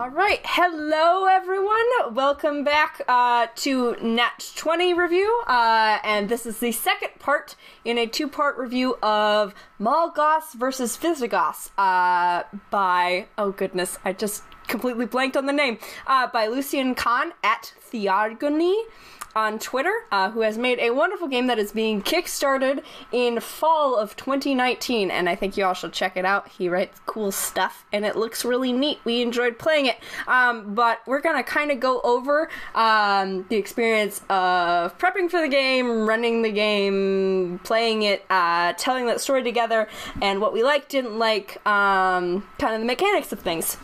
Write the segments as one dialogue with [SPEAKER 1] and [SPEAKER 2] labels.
[SPEAKER 1] All right, hello everyone. Welcome back uh, to Nat 20 review, uh, and this is the second part in a two-part review of Mall Goth versus Visigoths uh, by oh goodness, I just completely blanked on the name uh, by Lucian Kahn at Theogony on Twitter, uh, who has made a wonderful game that is being kickstarted in fall of 2019, and I think you all should check it out. He writes cool stuff, and it looks really neat. We enjoyed playing it, um, but we're gonna kind of go over um, the experience of prepping for the game, running the game, playing it, uh, telling that story together, and what we liked, didn't like, um, kind of the mechanics of things.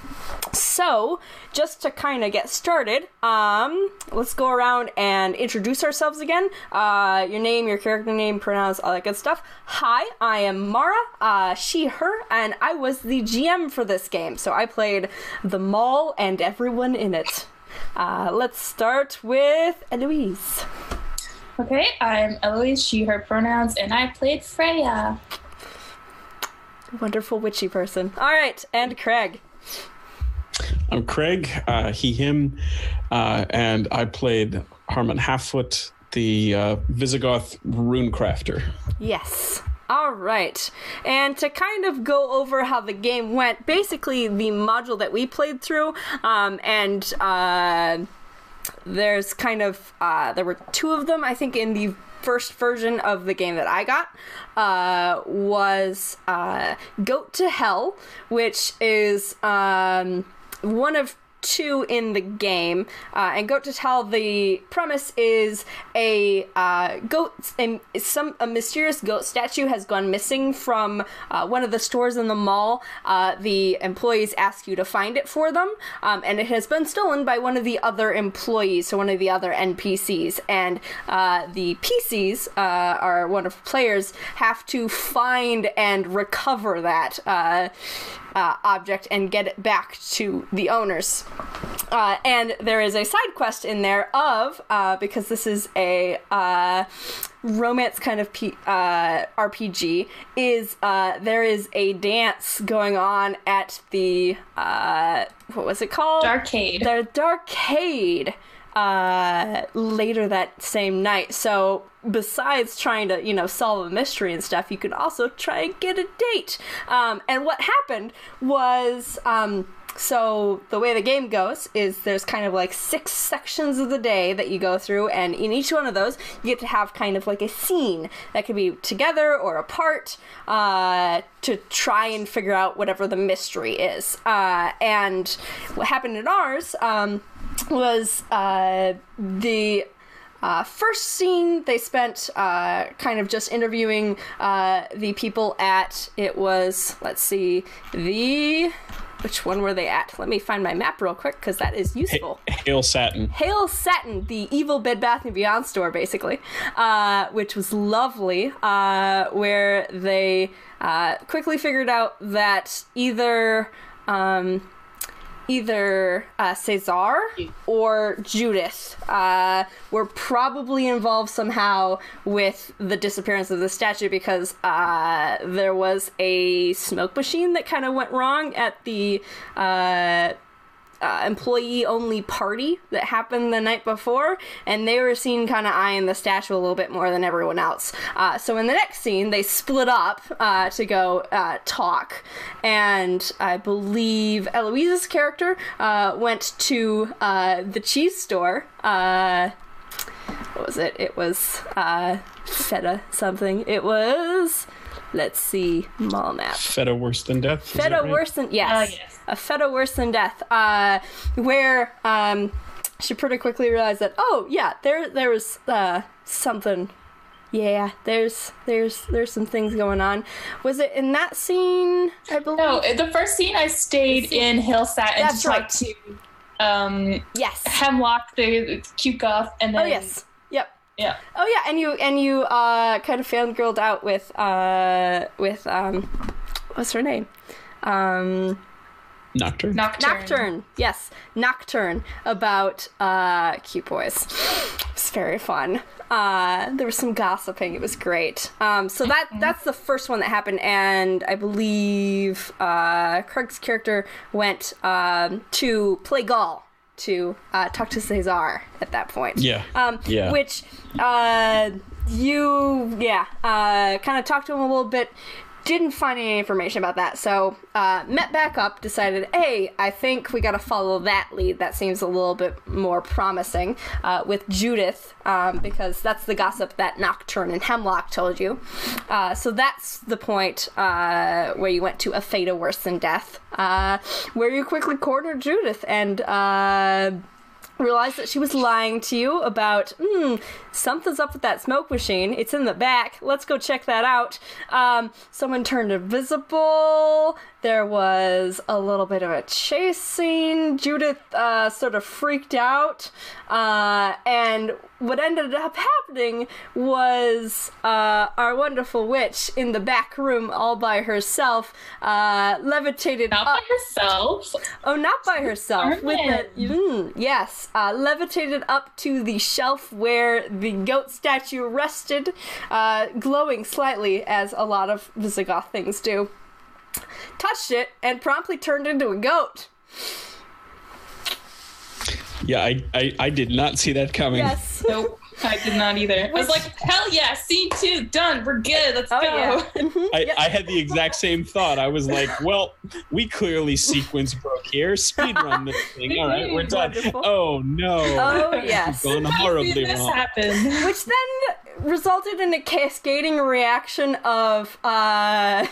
[SPEAKER 1] So, just to kind of get started, um, let's go around and introduce ourselves again. Uh, your name, your character name, pronouns, all that good stuff. Hi, I am Mara, uh, she, her, and I was the GM for this game. So I played the mall and everyone in it. Uh, let's start with Eloise.
[SPEAKER 2] Okay, I'm Eloise, she, her pronouns, and I played Freya.
[SPEAKER 1] Wonderful witchy person. All right, and Craig.
[SPEAKER 3] I'm Craig, uh, he, him, uh, and I played Harmund Halffoot, the uh, Visigoth rune crafter.
[SPEAKER 1] Yes. All right. And to kind of go over how the game went, basically the module that we played through, um, and uh, there's kind of uh, there were two of them, I think, in the first version of the game that I got uh, was uh, Goat to Hell, which is um, one of two in the game, uh, and Goat to Hell the premise is a uh, goat, a, some a mysterious goat statue has gone missing from uh, one of the stores in the mall. Uh, the employees ask you to find it for them, um, and it has been stolen by one of the other employees, so one of the other NPCs, and uh, the PCs, uh, our wonderful players, have to find and recover that. Uh, object and get it back to the owners. Uh, and there is a side quest in there of uh, because this is a uh, romance kind of P- uh, RPG. Is uh, there is a dance going on at the what was it called?
[SPEAKER 2] Darkade.
[SPEAKER 1] The Darkade uh, later that same night. So besides trying to, you know, solve a mystery and stuff, you can also try and get a date. Um, and what happened was, um, so the way the game goes is there's kind of like six sections of the day that you go through, and in each one of those, you get to have kind of like a scene that could be together or apart uh, to try and figure out whatever the mystery is. Uh, and what happened in ours um, was uh, the uh, first scene, they spent uh, kind of just interviewing uh, the people at, it was, let's see, the. Which one were they at? Let me find my map real quick because that is useful.
[SPEAKER 3] Hail Satin.
[SPEAKER 1] Hail Satin, the evil Bed Bath and Beyond store, basically, uh, which was lovely. Uh, where they uh, quickly figured out that either um, either uh, Cesar or Judith. Uh, were probably involved somehow with the disappearance of the statue because uh, there was a smoke machine that kind of went wrong at the uh, uh, employee only party that happened the night before, and they were seen kind of eyeing the statue a little bit more than everyone else. Uh, so in the next scene, they split up uh, to go uh, talk, and I believe Eloise's character uh, went to uh, the cheese store. what was it? It was feta something. It was. Let's see, mall map.
[SPEAKER 3] Feta worse than death.
[SPEAKER 1] Feta
[SPEAKER 3] right?
[SPEAKER 1] worse than yes,
[SPEAKER 2] Ah, yes.
[SPEAKER 1] A feta worse than death. Uh, where um, she pretty quickly realized that oh yeah, there there was uh something. Yeah, there's there's there's some things going on. Was it in that scene? I believe.
[SPEAKER 2] No, the first scene I stayed in Hail Satin
[SPEAKER 1] That's
[SPEAKER 2] to talk to um,
[SPEAKER 1] Yes.
[SPEAKER 2] Hemlock, the cute goth, and then
[SPEAKER 1] Oh yes. Yep.
[SPEAKER 2] yeah.
[SPEAKER 1] Oh yeah, and you and you uh kind of fangirled out with uh with um what's her name? Um
[SPEAKER 3] Nocturne.
[SPEAKER 2] Nocturne.
[SPEAKER 1] Nocturne, yes, Nocturne about uh, cute boys. It's very fun. Uh, there was some gossiping. It was great. Um, so that that's the first one that happened, and I believe uh, Craig's character went um, to play Gaul to uh, talk to Cesar at that point.
[SPEAKER 3] Yeah.
[SPEAKER 1] Um,
[SPEAKER 3] Yeah.
[SPEAKER 1] Which uh, you, yeah, uh, kind of talked to him a little bit. Didn't find any information about that, so uh, met back up. Decided, hey, I think we got to follow that lead. That seems a little bit more promising uh, with Judith, um, because that's the gossip that Nocturne and Hemlock told you. Uh, so that's the point uh, where you went to a fate worse than death, uh, where you quickly cornered Judith and. Realized that she was lying to you about hmm something's up with that smoke machine. It's in the back. Let's go check that out. Um, someone turned invisible. There was a little bit of a chase scene. Judith uh, sort of freaked out uh, and what ended up happening was uh, our wonderful witch in the back room all by herself uh, levitated
[SPEAKER 2] Not
[SPEAKER 1] up
[SPEAKER 2] by herself.
[SPEAKER 1] Oh, not by herself. With the mm, yes, uh, levitated up to the shelf where the goat statue rested, uh, glowing slightly as a lot of Visigoth things do. Touched it and promptly turned into a goat.
[SPEAKER 3] Yeah, I, I I did not see that coming.
[SPEAKER 1] Yes.
[SPEAKER 2] Nope. I did not either. I was like, hell yeah, scene two, done. We're good. Let's
[SPEAKER 1] Oh
[SPEAKER 2] go.
[SPEAKER 1] yeah.
[SPEAKER 3] I, I had the exact same thought. I was like, well, we clearly sequence broke here. Speed run this thing. All right, we're done.
[SPEAKER 1] Wonderful.
[SPEAKER 3] Oh no.
[SPEAKER 1] Oh yes.
[SPEAKER 3] Gone
[SPEAKER 2] I've
[SPEAKER 3] horribly
[SPEAKER 2] this
[SPEAKER 3] wrong.
[SPEAKER 2] happen.
[SPEAKER 1] Which then resulted in a cascading reaction of uh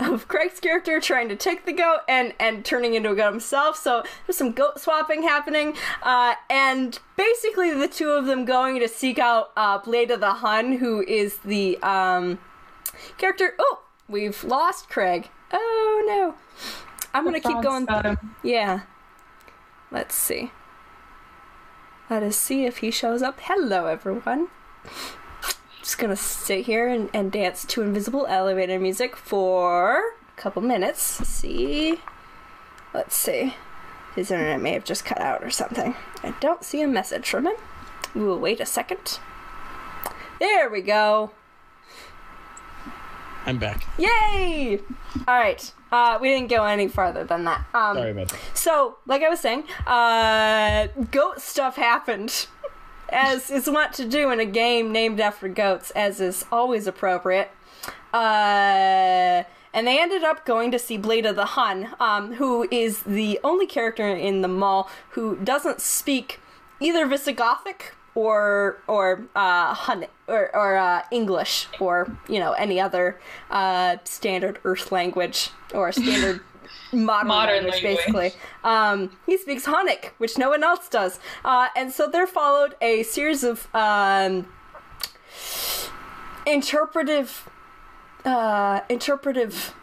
[SPEAKER 1] of Craig's character trying to take the goat and and turning into a goat himself. So there's some goat swapping happening, uh, and basically the two of them going to seek out uh, Blade of the Hun, who is the um, character. Oh, we've lost Craig. Oh no. I'm gonna keep going.
[SPEAKER 2] got.
[SPEAKER 1] Yeah. Let's see. Let us see if he shows up. Hello, everyone. Just gonna sit here and, and dance to invisible elevator music for a couple minutes. Let's See. Let's see. His internet may have just cut out or something. I don't see a message from him. We will wait a second. There we go.
[SPEAKER 3] I'm back.
[SPEAKER 1] Yay! All right. Uh, we didn't go any farther than that. Um,
[SPEAKER 3] Sorry about that.
[SPEAKER 1] So, like I was saying, uh, goat stuff happened, as is wont to do in a game named after goats, as is always appropriate. Uh, and they ended up going to see Blade of the Hun, um, who is the only character in the mall who doesn't speak either Visigothic or or uh, Hun or, or uh, English or you know any other uh, standard Earth language or standard modern,
[SPEAKER 2] Modern
[SPEAKER 1] language,
[SPEAKER 2] language.
[SPEAKER 1] basically. Um, he speaks Hunnic, which no one else does, uh, and so there followed a series of um, interpretive uh, interpretive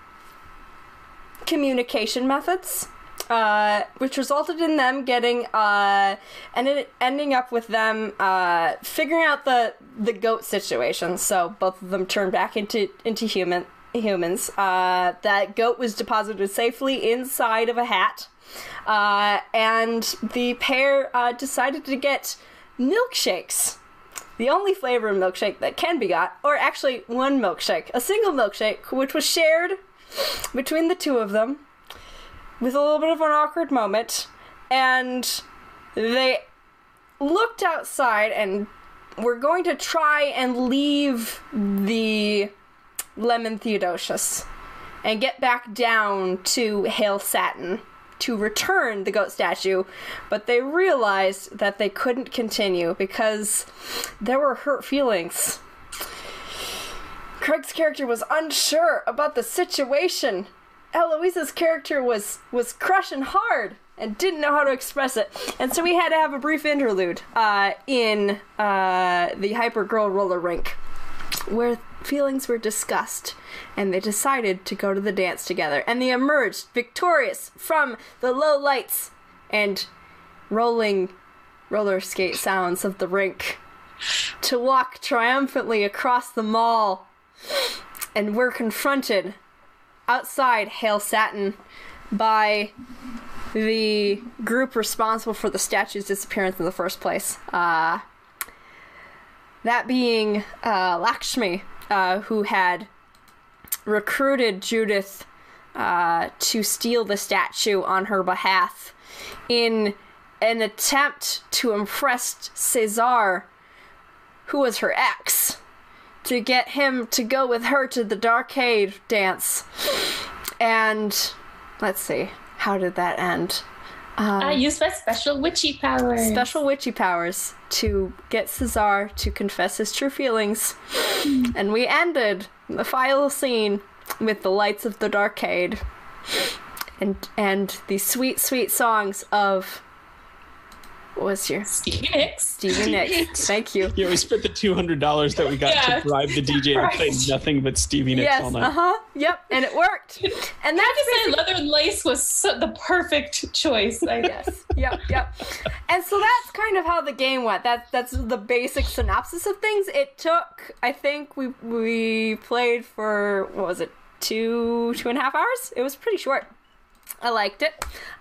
[SPEAKER 1] communication methods, uh, which resulted in them getting uh, and ending up with them uh, figuring out the the goat situation. So both of them turned back into into human humans. Uh, that goat was deposited safely inside of a hat. uh, and the pair uh, decided to get milkshakes. The only flavor of milkshake that can be got, or actually one milkshake, a single milkshake, which was shared between the two of them with a little bit of an awkward moment. And they looked outside and were going to try and leave the Lemon Theodosius and get back down to Hail Satin to return the goat statue, but they realized that they couldn't continue because there were hurt feelings. Craig's character was unsure about the situation. Eloise's character was was crushing hard and didn't know how to express it, and so we had to have a brief interlude uh, in uh, the Hyper Girl roller rink where feelings were discussed and they decided to go to the dance together and they emerged victorious from the low lights and rolling roller skate sounds of the rink to walk triumphantly across the mall and were confronted outside Hail Satin by the group responsible for the statue's disappearance in the first place. Uh, that being uh, Lakshmi, uh, who had recruited Judith uh, to steal the statue on her behalf in an attempt to impress Cesar, who was her ex, to get him to go with her to the Darkade dance. And let's see, how did that end?
[SPEAKER 2] Uh, I used my special witchy powers.
[SPEAKER 1] special witchy powers to get Cesar to confess his true feelings. Hmm. and we ended the final scene with the lights of the darkade and and the sweet, sweet songs of what was your
[SPEAKER 2] Stevie Nicks.
[SPEAKER 1] Stevie Nicks. Thank you.
[SPEAKER 3] Yeah, we spent the two hundred dollars that we got
[SPEAKER 2] Yeah.
[SPEAKER 3] to bribe the DJ to play nothing but Stevie Nicks
[SPEAKER 1] Yes,
[SPEAKER 3] all night.
[SPEAKER 1] uh huh. Yep, and it worked. And
[SPEAKER 2] I
[SPEAKER 1] that's
[SPEAKER 2] just say leather and lace was so, the perfect choice. I
[SPEAKER 1] guess. Yep, yep. And so that's kind of how the game went. That that's the basic synopsis of things. It took, I think, we we played for what was it, two two and a half hours? It was pretty short. I liked it.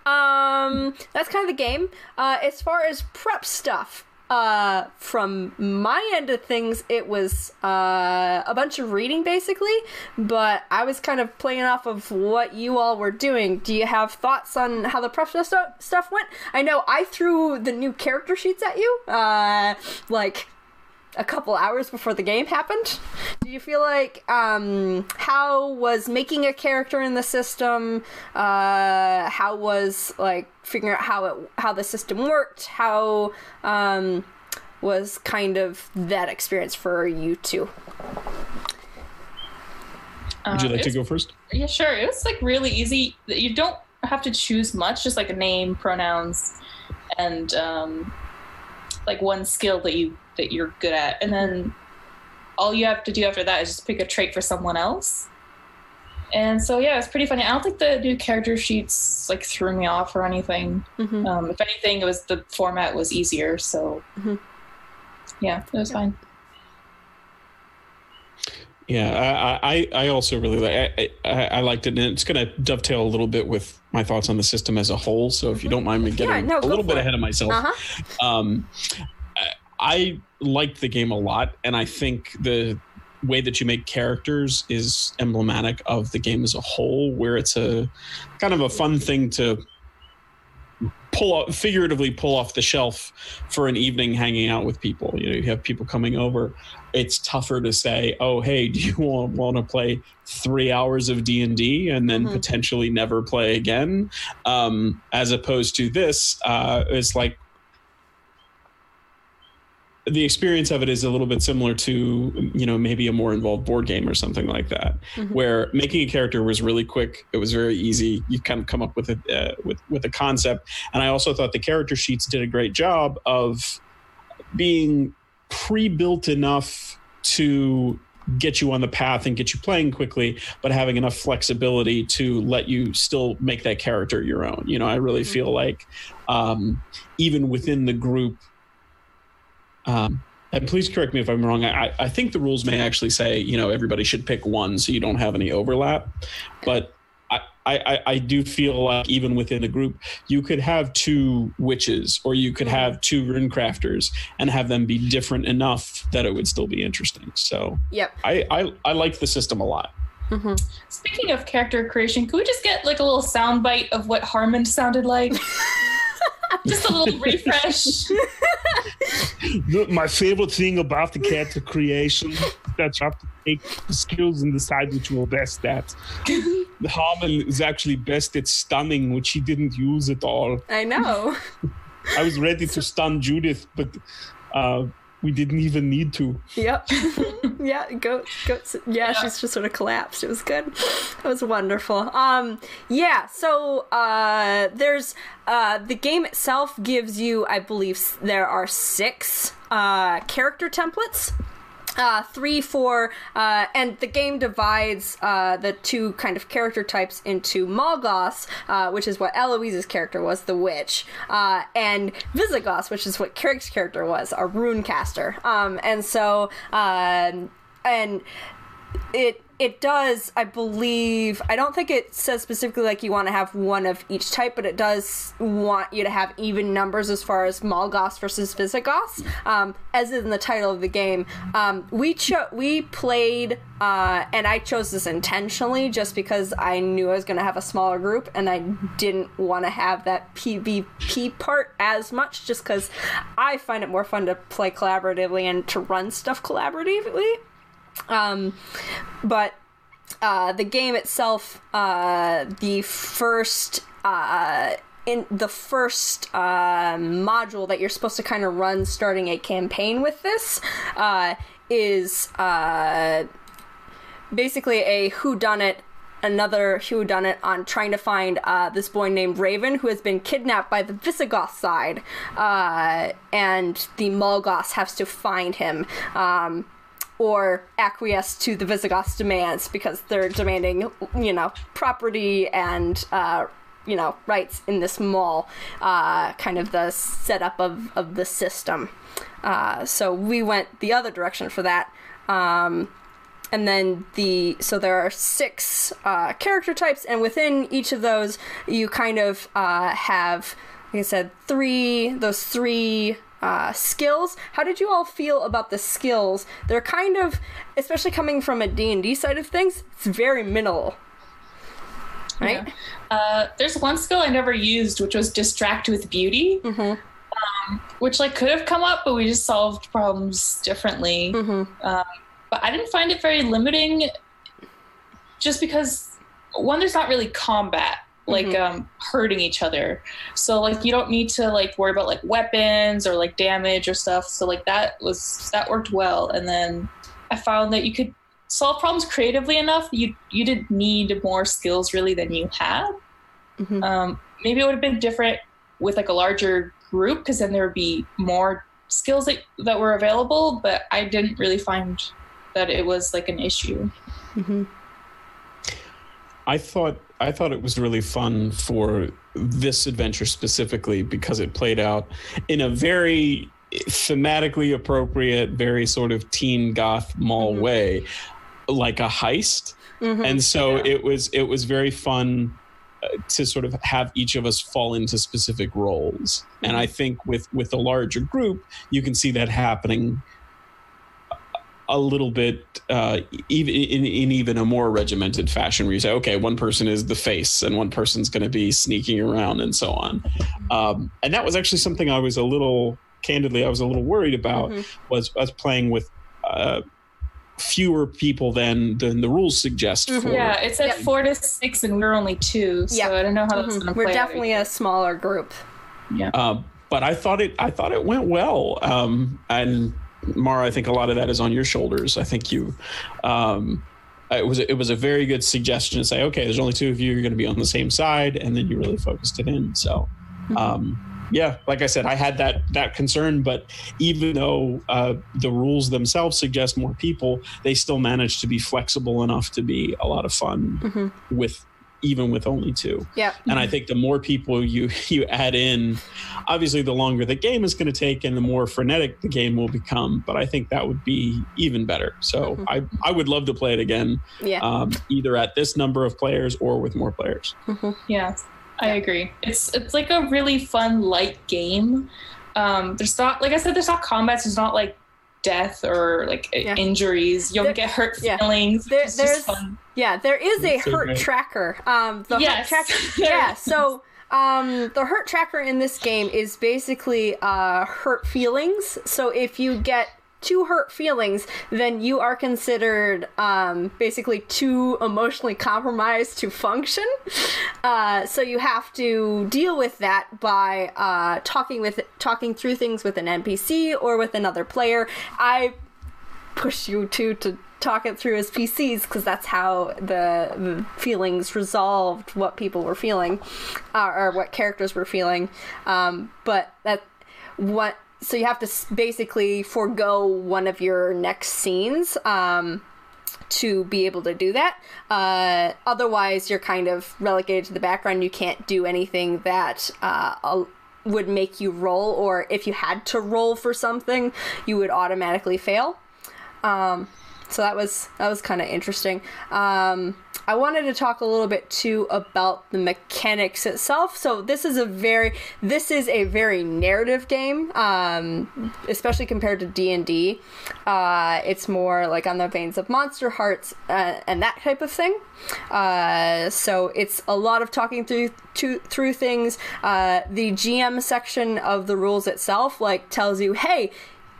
[SPEAKER 1] Um, that's kind of the game. Uh, as far as prep stuff, uh, from my end of things, it was uh, a bunch of reading basically, but I was kind of playing off of what you all were doing. Do you have thoughts on how the prep stuff went? I know I threw the new character sheets at you, uh, like a couple hours before the game happened. Do you feel like um, how was making a character in the system? Uh, how was like figuring out how it how the system worked? How um, was kind of that experience for you two?
[SPEAKER 3] Would you
[SPEAKER 2] Um,
[SPEAKER 3] like
[SPEAKER 2] it
[SPEAKER 3] to
[SPEAKER 2] was-
[SPEAKER 3] go first?
[SPEAKER 2] Yeah, sure. It was like really easy. You don't have to choose much, just like a name, pronouns, and um, like one skill that you that you're good at, and then all you have to do after that is just pick a trait for someone else. And so yeah, it's pretty funny. I don't think the new character sheets like threw me off or anything.
[SPEAKER 1] Mhm.
[SPEAKER 2] Um, if anything, it was the format was easier. So
[SPEAKER 1] Mhm.
[SPEAKER 2] yeah, it was fine.
[SPEAKER 3] Yeah, I, I, I also really like. I, I, I liked it, and it's going to dovetail a little bit with my thoughts on the system as a whole. So, if you don't mind me getting
[SPEAKER 1] Yeah, no,
[SPEAKER 3] a little bit
[SPEAKER 1] it.
[SPEAKER 3] ahead of myself,
[SPEAKER 1] Uh huh.
[SPEAKER 3] um, I- I liked the game a lot, and I think the way that you make characters is emblematic of the game as a whole, where it's a kind of a fun thing to pull off, figuratively pull off the shelf for an evening hanging out with people. You know, you have people coming over. It's tougher to say, "Oh, hey, do you want, want to play three hours of D and D and then
[SPEAKER 1] Mhm.
[SPEAKER 3] potentially never play again?" Um, as opposed to this, uh, it's like the experience of it is a little bit similar to you know maybe a more involved board game or something like that
[SPEAKER 1] Mhm.
[SPEAKER 3] where making a character was really quick it was very easy you kind of come up with a uh, with with a concept and i also thought the character sheets did a great job of being pre-built enough to get you on the path and get you playing quickly but having enough flexibility to let you still make that character your own you know i really
[SPEAKER 1] Mhm.
[SPEAKER 3] feel like um, even within the group um, and please correct me if I'm wrong. I, I think the rules may actually say, you know, everybody should pick one so you don't have any overlap. But I, I, I, I do feel like even within a group, you could have two witches or you could have mm-hmm. two rune crafters and have them be different enough that it would still be interesting. So
[SPEAKER 1] Yep.
[SPEAKER 3] I, I, I like the system a lot. Mm-hmm.
[SPEAKER 2] Speaking of character creation, could we just get like a little sound bite of what Harmund sounded like? just a little refresh.
[SPEAKER 4] My favorite thing about the character creation that you have to take the skills and decide which you're best at. The Harmund is actually best at stunning, which he didn't use at all.
[SPEAKER 1] I know.
[SPEAKER 4] I was ready to stun Judith, but uh, we didn't even need to.
[SPEAKER 1] Yep. yeah, goat goats yeah, she's just sort of collapsed. It was good. It was wonderful. Um yeah, so uh there's uh the game itself gives you I believe there are 6 uh character templates. Uh, three, four, uh, and the game divides uh, the two kind of character types into Mall Goths, uh, which is what Eloise's character was, the witch, uh, and Visigoth, which is what Craig's character was, a rune caster. Um, and so, um, and it it does i believe i don't think it says specifically like you want to have one of each type but it does want you to have even numbers as far as mall goths versus visigoths um, as in the title of the game. Um, we cho- we played uh, and i chose this intentionally just because i knew i was going to have a smaller group and i didn't want to have that pvp part as much just because i find it more fun to play collaboratively and to run stuff collaboratively um, but uh, the game itself, uh, the first uh, in the first uh, module that you're supposed to kind of run starting a campaign with this uh, is uh, basically a whodunit another whodunit on trying to find uh, this boy named Raven who has been kidnapped by the Visigoth side, uh, and the Mall Goth has to find him. Um, or acquiesce to the Visigoth's demands because they're demanding, you know, property and, uh, you know, rights in this mall, uh, kind of the setup of, of the system. Uh, so we went the other direction for that. Um, and then the so there are six uh, character types, and within each of those, you kind of uh, have, like I said, three those three uh, skills. How did you all feel about the skills? They're kind of, especially coming from a D and D side of things, it's very minimal, right?
[SPEAKER 2] Yeah. Uh, there's one skill I never used, which was distract with beauty, um, which like could have come up, but we just solved problems differently. Um, but I didn't find it very limiting, just because one, there's not really combat like um, hurting each other, so like you don't need to like worry about like weapons or like damage or stuff. So like that was that worked well, and then I found that you could solve problems creatively enough. You you didn't need more skills really than you had.
[SPEAKER 1] Mhm.
[SPEAKER 2] Um, maybe it would have been different with like a larger group because then there would be more skills that, that were available. But I didn't really find that it was like an issue.
[SPEAKER 3] I thought I thought it was really fun for this adventure specifically because it played out in a very thematically appropriate, very sort of teen goth mall mm-hmm. way, like a heist. Mm-hmm. And so it was it was very fun uh, to sort of have each of us fall into specific roles. And I mm-hmm. think with with a larger group, you can see that happening a little bit uh, even in, in even a more regimented fashion where you say okay one person is the face and one person's going to be sneaking around and so on um, and that was actually something i was a little candidly i was a little worried about was was playing with uh, fewer people than than the rules suggest for
[SPEAKER 2] Yeah, it said
[SPEAKER 1] Yep.
[SPEAKER 2] four to six, and we are only two, so
[SPEAKER 1] Yep.
[SPEAKER 2] I don't know how that's going to play.
[SPEAKER 1] We're
[SPEAKER 2] out.
[SPEAKER 1] definitely a smaller group.
[SPEAKER 2] yeah.
[SPEAKER 3] Uh, but I thought it. I thought it went well. Um, and Mara, I think a lot of that is on your shoulders. I think you. Um, it was it was a very good suggestion to say, okay, there's only two of you. You're going to be on the same side, and then you really focused it in. So, um, yeah, like I said, I had that that concern, but even though uh, the rules themselves suggest more people, they still managed to be flexible enough to be a lot of fun with even with only two.
[SPEAKER 1] Yeah.
[SPEAKER 3] And I think the more people you you add in, obviously the longer the game is going to take and the more frenetic the game will become. But I think that would be even better. So
[SPEAKER 1] Mhm.
[SPEAKER 3] I I would love to play it again,
[SPEAKER 1] Yeah.
[SPEAKER 3] um, either at this number of players or with more players.
[SPEAKER 2] Yeah, I agree. It's it's like a really fun light game. Um, there's not like I said, there's not combats. There's not like death or like
[SPEAKER 1] Yeah.
[SPEAKER 2] injuries. You don't
[SPEAKER 1] There-
[SPEAKER 2] get hurt
[SPEAKER 1] yeah.
[SPEAKER 2] feelings.
[SPEAKER 1] There-
[SPEAKER 2] it's
[SPEAKER 1] there's-
[SPEAKER 2] just fun.
[SPEAKER 1] Yeah, there is a
[SPEAKER 3] So
[SPEAKER 1] hurt
[SPEAKER 3] great.
[SPEAKER 1] tracker. Um, the
[SPEAKER 2] Yes.
[SPEAKER 1] hurt tracker. Yeah, so um, the hurt tracker in this game is basically uh, hurt feelings. So if you get two hurt feelings, then you are considered um, basically too emotionally compromised to function. Uh, so you have to deal with that by uh, talking with talking through things with an NPC or with another player. I push you two to talk it through as PCs because that's how the, the feelings resolved what people were feeling uh, or what characters were feeling. Um, but that what so you have to basically forego one of your next scenes. Um, to be able to do that. Uh, otherwise, you're kind of relegated to the background. You can't do anything that uh, would make you roll, or if you had to roll for something, you would automatically fail. Um, so that was that was kind of interesting. Um, I wanted to talk a little bit too about the mechanics itself. So this is a very this is a very narrative game, um, especially compared to D and D. Uh, It's more like on the veins of Monster Hearts uh, and that type of thing. Uh, so it's a lot of talking through to, through things. Uh, the GM section of the rules itself like tells you, hey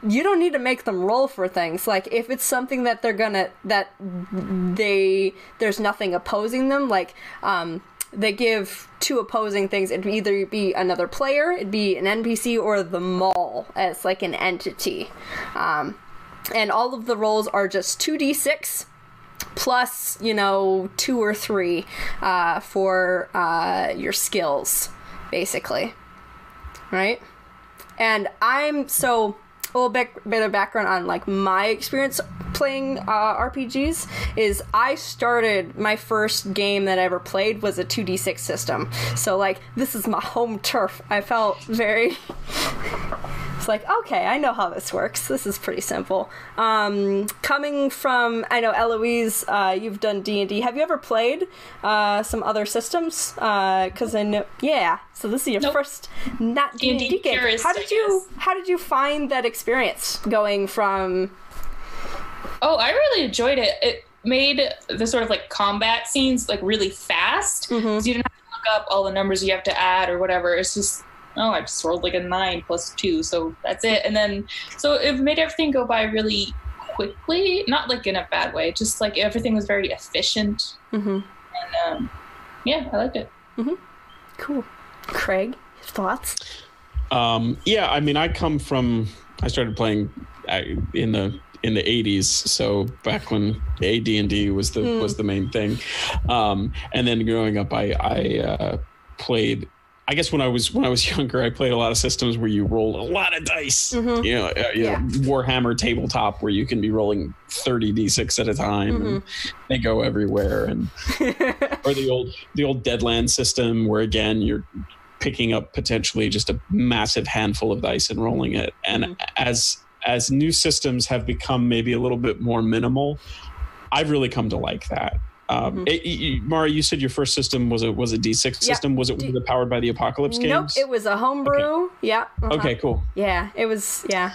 [SPEAKER 1] you don't need to make them roll for things. Like if it's something that they're gonna that they there's nothing opposing them like um they give two opposing things it'd either be another player it'd be an npc or the mall as like an entity. Um and all of the rolls are just 2d6 plus you know two or three uh, for uh, your skills basically. Right? And i'm so a little bit, bit of background on like my experience playing uh, RPGs is I started my first game that I ever played was a 2d6 system. So like this is my home turf. I felt very it's like okay, I know how this works. This is pretty simple. Um, coming from I know Eloise, uh, you've done D and D. Have you ever played uh, some other systems? Because I know yeah. So this is your
[SPEAKER 2] Nope.
[SPEAKER 1] first not D and D
[SPEAKER 2] D&D
[SPEAKER 1] game. How did you how did you find that experience going from
[SPEAKER 2] Oh, I really enjoyed it. It made the sort of like combat scenes like really fast.
[SPEAKER 1] Mhm.
[SPEAKER 2] 'cause You didn't have to look up all the numbers you have to add or whatever. It's just oh, I just rolled like a nine plus two, so that's it. And then so it made everything go by really quickly. Not like in a bad way. Just like everything was very efficient.
[SPEAKER 1] Mhm.
[SPEAKER 2] And um, yeah, I liked it.
[SPEAKER 1] cool Craig thoughts
[SPEAKER 3] Um, yeah, I mean, I come from. I started playing uh, in the in the 80s, so back when AD and D was the
[SPEAKER 1] Hmm.
[SPEAKER 3] was the main thing. Um, and then growing up, I I uh, played. I guess when I was when I was younger, I played a lot of systems where you roll a lot of dice.
[SPEAKER 1] Mhm.
[SPEAKER 3] You know, uh, you
[SPEAKER 1] Yeah.
[SPEAKER 3] know, Warhammer tabletop where you can be rolling 30 d6 at a time.
[SPEAKER 1] Mm-hmm.
[SPEAKER 3] And they go everywhere, and or the old the old Deadland system where again you're picking up potentially just a massive handful of dice and rolling it. And
[SPEAKER 1] Mhm.
[SPEAKER 3] as as new systems have become maybe a little bit more minimal, I've really come to like that. Um,
[SPEAKER 1] Mhm.
[SPEAKER 3] it- you- Mara, you said your first system was a was a D6
[SPEAKER 1] Yeah.
[SPEAKER 3] system. Was it,
[SPEAKER 1] D-
[SPEAKER 3] was it powered by the Apocalypse games?
[SPEAKER 1] nope it was a homebrew yeah uh-huh.
[SPEAKER 3] Okay, cool.
[SPEAKER 1] yeah it was yeah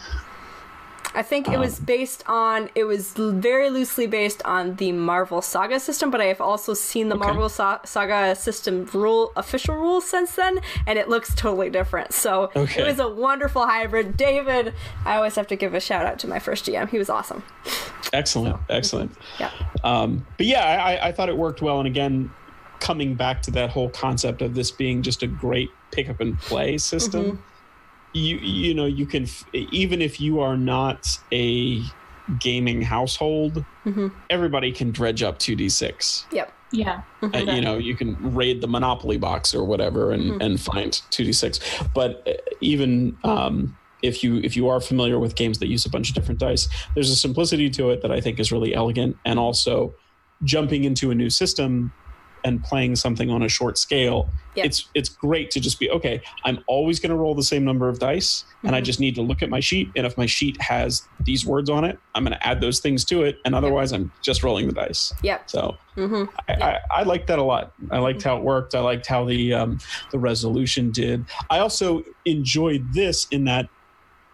[SPEAKER 1] I think it
[SPEAKER 3] Um,
[SPEAKER 1] was based on it was very loosely based on the Marvel Saga system, but I have also seen the
[SPEAKER 3] Okay.
[SPEAKER 1] Marvel Sa- Saga system rule official rules since then, and it looks totally different. So
[SPEAKER 3] Okay.
[SPEAKER 1] it was a wonderful hybrid. David, I always have to give a shout out to my first GM. He was awesome.
[SPEAKER 3] Excellent, excellent.
[SPEAKER 1] Yeah.
[SPEAKER 3] Um, but yeah, I, I thought it worked well. And again, coming back to that whole concept of this being just a great pick up and play system,
[SPEAKER 1] Mm-hmm.
[SPEAKER 3] You you know you can even if you are not a gaming household,
[SPEAKER 1] Mhm.
[SPEAKER 3] everybody can dredge up two d six.
[SPEAKER 1] Yep.
[SPEAKER 2] Yeah.
[SPEAKER 3] Uh, you know, you can raid the Monopoly box or whatever and,
[SPEAKER 1] Mm-hmm.
[SPEAKER 3] and find two d six. But uh, even um, if you if you are familiar with games that use a bunch of different dice, there's a simplicity to it that I think is really elegant, and also jumping into a new system and playing something on a short scale,
[SPEAKER 1] Yep.
[SPEAKER 3] it's it's great to just be okay. I'm always going to roll the same number of dice, and I
[SPEAKER 1] Mhm.
[SPEAKER 3] just need to look at my sheet. And if my sheet has these words on it, I'm going to add those things to it. And otherwise, I'm just rolling the dice.
[SPEAKER 1] Yep.
[SPEAKER 3] So
[SPEAKER 1] hmm
[SPEAKER 3] I, I, I liked that a lot. I liked how it worked. I liked how the um, the resolution did. I also enjoyed this in that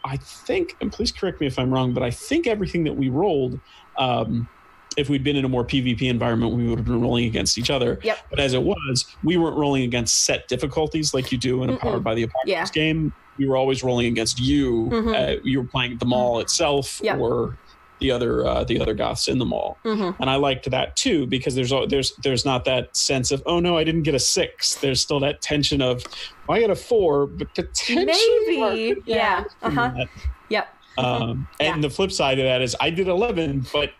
[SPEAKER 3] I think, and please correct me if I'm wrong, but I think everything that we rolled, um, if we'd been in a more PvP environment, we would have been rolling against each other.
[SPEAKER 1] Yep.
[SPEAKER 3] But as it was, we weren't rolling against set difficulties like you do in a
[SPEAKER 1] Mm-mm.
[SPEAKER 3] Powered by the Apocalypse
[SPEAKER 1] Yeah.
[SPEAKER 3] game. We were always rolling against you.
[SPEAKER 1] Mhm.
[SPEAKER 3] Uh, you were playing the mall itself
[SPEAKER 1] Yep.
[SPEAKER 3] or the other uh, the other goths in the mall
[SPEAKER 1] hmm
[SPEAKER 3] and I liked that too because there's there's there's not that sense of oh no I didn't get a six. There's still that tension of well, I got a four, but potentially
[SPEAKER 1] Maybe. Yeah. Uh-huh. Yep.
[SPEAKER 3] Um,
[SPEAKER 1] Yeah.
[SPEAKER 3] And the flip side of that is I did eleven, but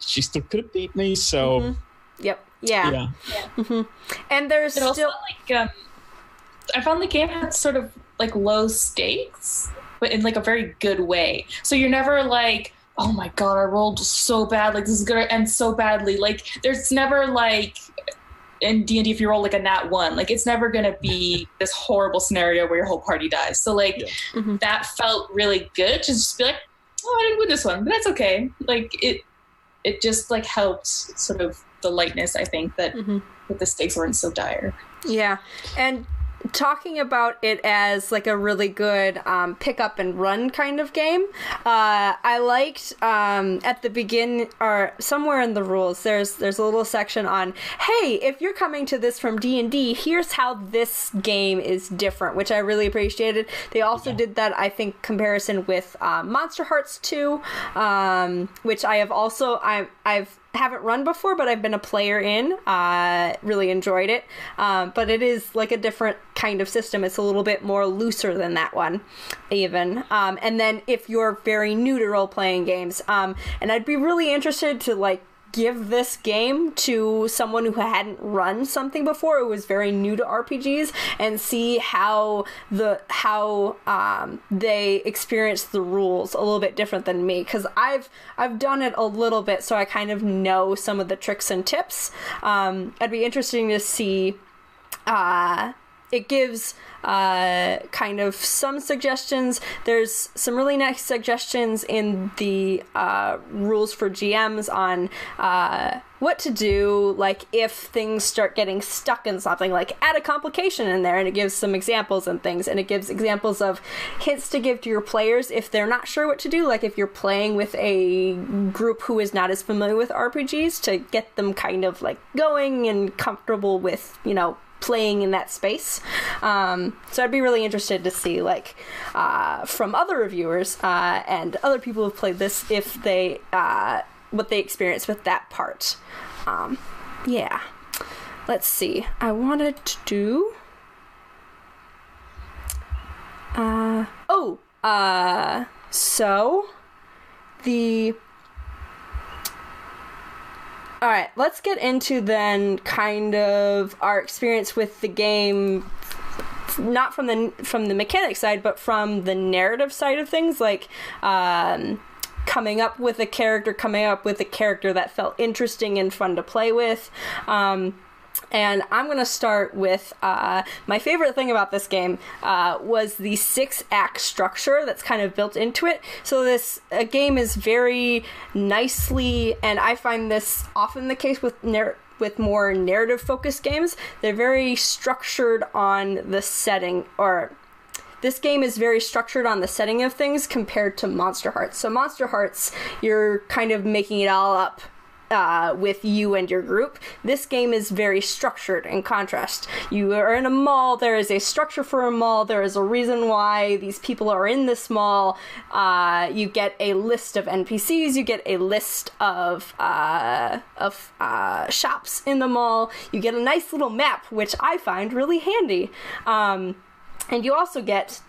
[SPEAKER 3] she still could have beat me. So
[SPEAKER 1] Mhm. Yep. Yeah.
[SPEAKER 3] yeah,
[SPEAKER 1] hmm And there's
[SPEAKER 2] It also
[SPEAKER 1] still
[SPEAKER 2] like um, I found the game had sort of like low stakes, but in like a very good way. So you're never like, oh my god, I rolled so bad, like this is gonna end so badly. Like there's never like in D and D if you roll like a nat one, like it's never gonna be this horrible scenario where your whole party dies. So like
[SPEAKER 3] Yeah.
[SPEAKER 1] Mhm.
[SPEAKER 2] that felt really good to just be like, oh, I didn't win this one, but that's okay. Like it, it just like helped sort of the lightness. I think that
[SPEAKER 1] Mhm.
[SPEAKER 2] that the stakes weren't so dire.
[SPEAKER 1] Yeah, and talking about it as like a really good um, pick up and run kind of game, uh, I liked um, at the begin or somewhere in the rules. There's there's a little section on hey, if you're coming to this from D and D, here's how this game is different, which I really appreciated. They also did that I think comparison with uh, Monster Hearts 2, um, which I have also I I've haven't run before, but I've been a player in. Uh, really enjoyed it. Um, but it is like a different kind of system. It's a little bit more looser than that one, even. Um, and then if you're very new to role playing games, um, and I'd be really interested to like give this game to someone who hadn't run something before who was very new to RPGs and see how the how um, they experience the rules a little bit different than me because I've I've done it a little bit so I kind of know some of the tricks and tips. Um, I'd be interesting to see uh, it gives uh, kind of some suggestions. There's some really nice suggestions in the uh, rules for GMs on uh, what to do, like if things start getting stuck in something, like add a complication in there, and it gives some examples and things, and it gives examples of hints to give to your players if they're not sure what to do, like if you're playing with a group who is not as familiar with RPGs, to get them kind of like going and comfortable with, you know, playing in that space. Um, so I'd be really interested to see, like, uh, from other reviewers uh, and other people who've played this, if they uh, what they experience with that part. Um, yeah. Let's see. I wanted to do. Uh, oh, uh, so the all right, let's get into then kind of our experience with the game not from the from the mechanic side but from the narrative side of things like um coming up with a character coming up with a character that felt interesting and fun to play with. Um and I'm going to start with uh, my favorite thing about this game uh, was the six act structure that's kind of built into it. So this uh, game is very nicely, and I find this often the case with with more narrative focused games. They're very structured on the setting or this game is very structured on the setting of things compared to Monster Hearts. So Monster Hearts, you're kind of making it all up uh, with you and your group. This game is very structured in contrast. You are in a mall, there is a structure for a mall, there is a reason why these people are in this mall. Uh, you get a list of NPCs, you get a list of, uh, of uh, shops in the mall, you get a nice little map, which I find really handy. Um, and you also get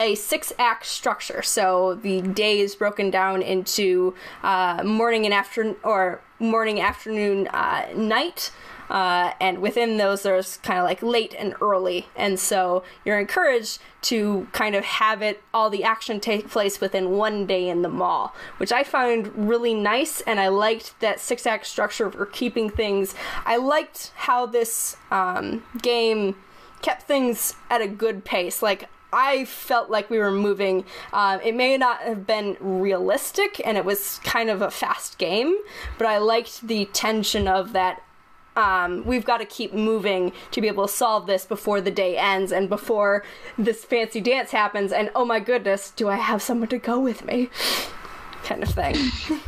[SPEAKER 1] a six act structure. So the day is broken down into uh, morning and afternoon, or morning, afternoon, uh, night. uh, and within those there's kind of like late and early, and so you're encouraged to kind of have it all the action take place within one day in the mall, which I found really nice, and I liked that six act structure for keeping things. I liked how this um, game kept things at a good pace. Like I felt like we were moving. Um, it may not have been realistic, and it was kind of a fast game, but I liked the tension of that. Um, we've got to keep moving to be able to solve this before the day ends and before this fancy dance happens. And oh my goodness, do I have someone to go with me? Kind of thing.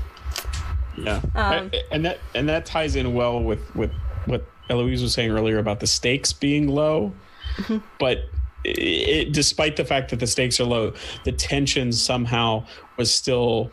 [SPEAKER 3] Yeah,
[SPEAKER 1] Um,
[SPEAKER 3] I- and that and that ties in well with with what Eloise was saying earlier about the stakes being low,
[SPEAKER 1] Mm-hmm.
[SPEAKER 3] but it, despite the fact that the stakes are low, the tension somehow was still.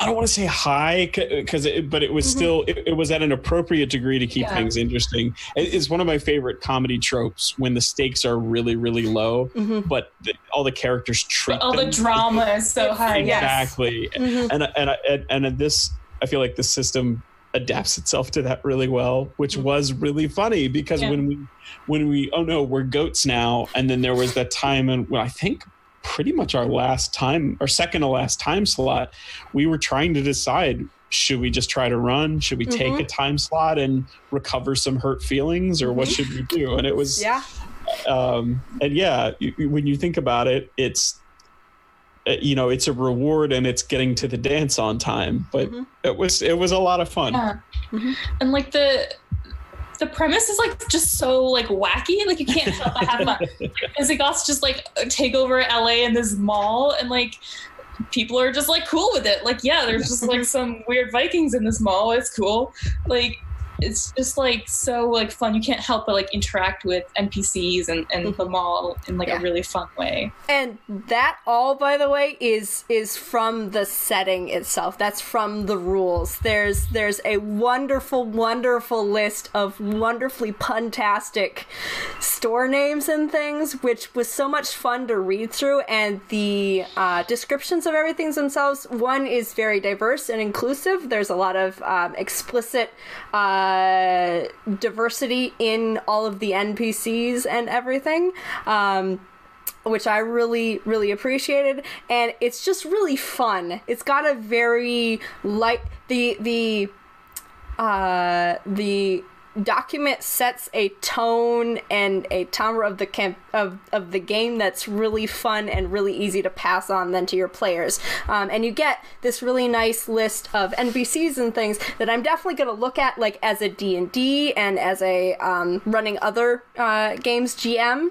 [SPEAKER 3] I don't want to say high because, it, but it was
[SPEAKER 1] Mm-hmm.
[SPEAKER 3] still it, it was at an appropriate degree to keep
[SPEAKER 2] Yeah.
[SPEAKER 3] things interesting. It- It's one of my favorite comedy tropes when the stakes are really really low,
[SPEAKER 1] Mm-hmm.
[SPEAKER 3] but the, all the characters treat
[SPEAKER 2] All the drama is so high. Yes.
[SPEAKER 3] exactly and and and and this i feel like the system adapts itself to that really well which was really funny because
[SPEAKER 2] Yeah.
[SPEAKER 3] when we when we oh no we're goats now. And then there was that time and well, i think pretty much our last time our second to last time slot we were trying to decide should we just try to run? Should we take a time slot and recover some hurt feelings or what should we do? And it was
[SPEAKER 1] yeah.
[SPEAKER 3] um, and yeah, when you think about it, it's Uh, you know it's a reward and it's getting to the dance on time. But mm-hmm. it was it was a lot of fun.
[SPEAKER 2] Yeah. Mm-hmm. And like the the premise is like just so like wacky. Like you can't help but have fun. Like, Visigoths just like take over LA in this mall and like people are just like cool with it. Like, yeah, there's just like some weird Vikings in this mall. It's cool. Like it's just like so like fun. You can't help but like interact with NPCs and, and the mall in like
[SPEAKER 1] Yeah.
[SPEAKER 2] a really fun way.
[SPEAKER 1] And that all, by the way, is is from the setting itself. That's from the rules. There's there's a wonderful, wonderful list of wonderfully puntastic store names and things, which was so much fun to read through. And the uh, descriptions of everything themselves, one is very diverse and inclusive. There's a lot of um, explicit uh, diversity in all of the NPCs and everything. Um, which I really, really appreciated, and it's just really fun. It's got a very light the the uh the document sets a tone and a timbre of the camp of, of the game that's really fun and really easy to pass on then to your players um, and you get this really nice list of npcs and things that i'm definitely going to look at like as a d&d and as a um, running other uh, games gm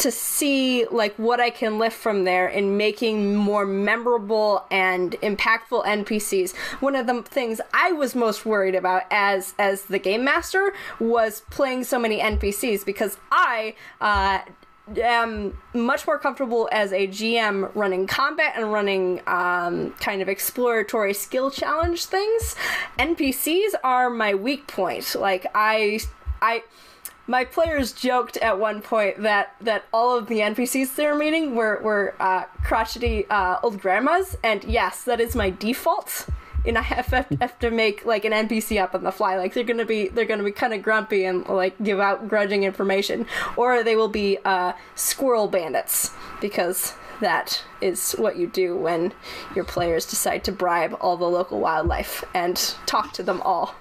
[SPEAKER 1] to see like what I can lift from there in making more memorable and impactful NPCs. One of the things I was most worried about as as the game master was playing so many NPCs because I uh, am much more comfortable as a GM running combat and running um, kind of exploratory skill challenge things. NPCs are my weak point. Like I I my players joked at one point that that all of the NPCs they were meeting were were uh, crotchety uh, old grandmas, and yes, that is my default. And I have, have, to make like an NPC up on the fly. Like they're gonna be they're gonna be kind of grumpy and like give out grudging information, or they will be uh, squirrel bandits because that is what you do when your players decide to bribe all the local wildlife and talk to them all.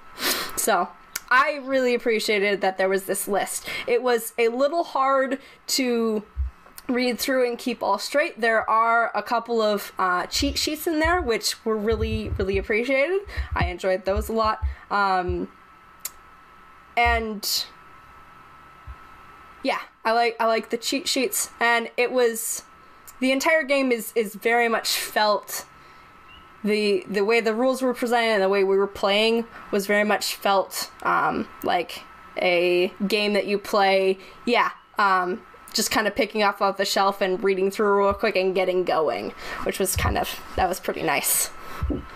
[SPEAKER 1] So I really appreciated that there was this list. It was a little hard to read through and keep all straight. There are a couple of uh, cheat sheets in there, which were really, really appreciated. I enjoyed those a lot. Um, and yeah, I like I like the cheat sheets, and it was the entire game is is very much felt the the way the rules were presented and the way we were playing was very much felt um, like a game that you play. Yeah, um, just kind of picking off off the shelf and reading through real quick and getting going, which was kind of that was pretty nice.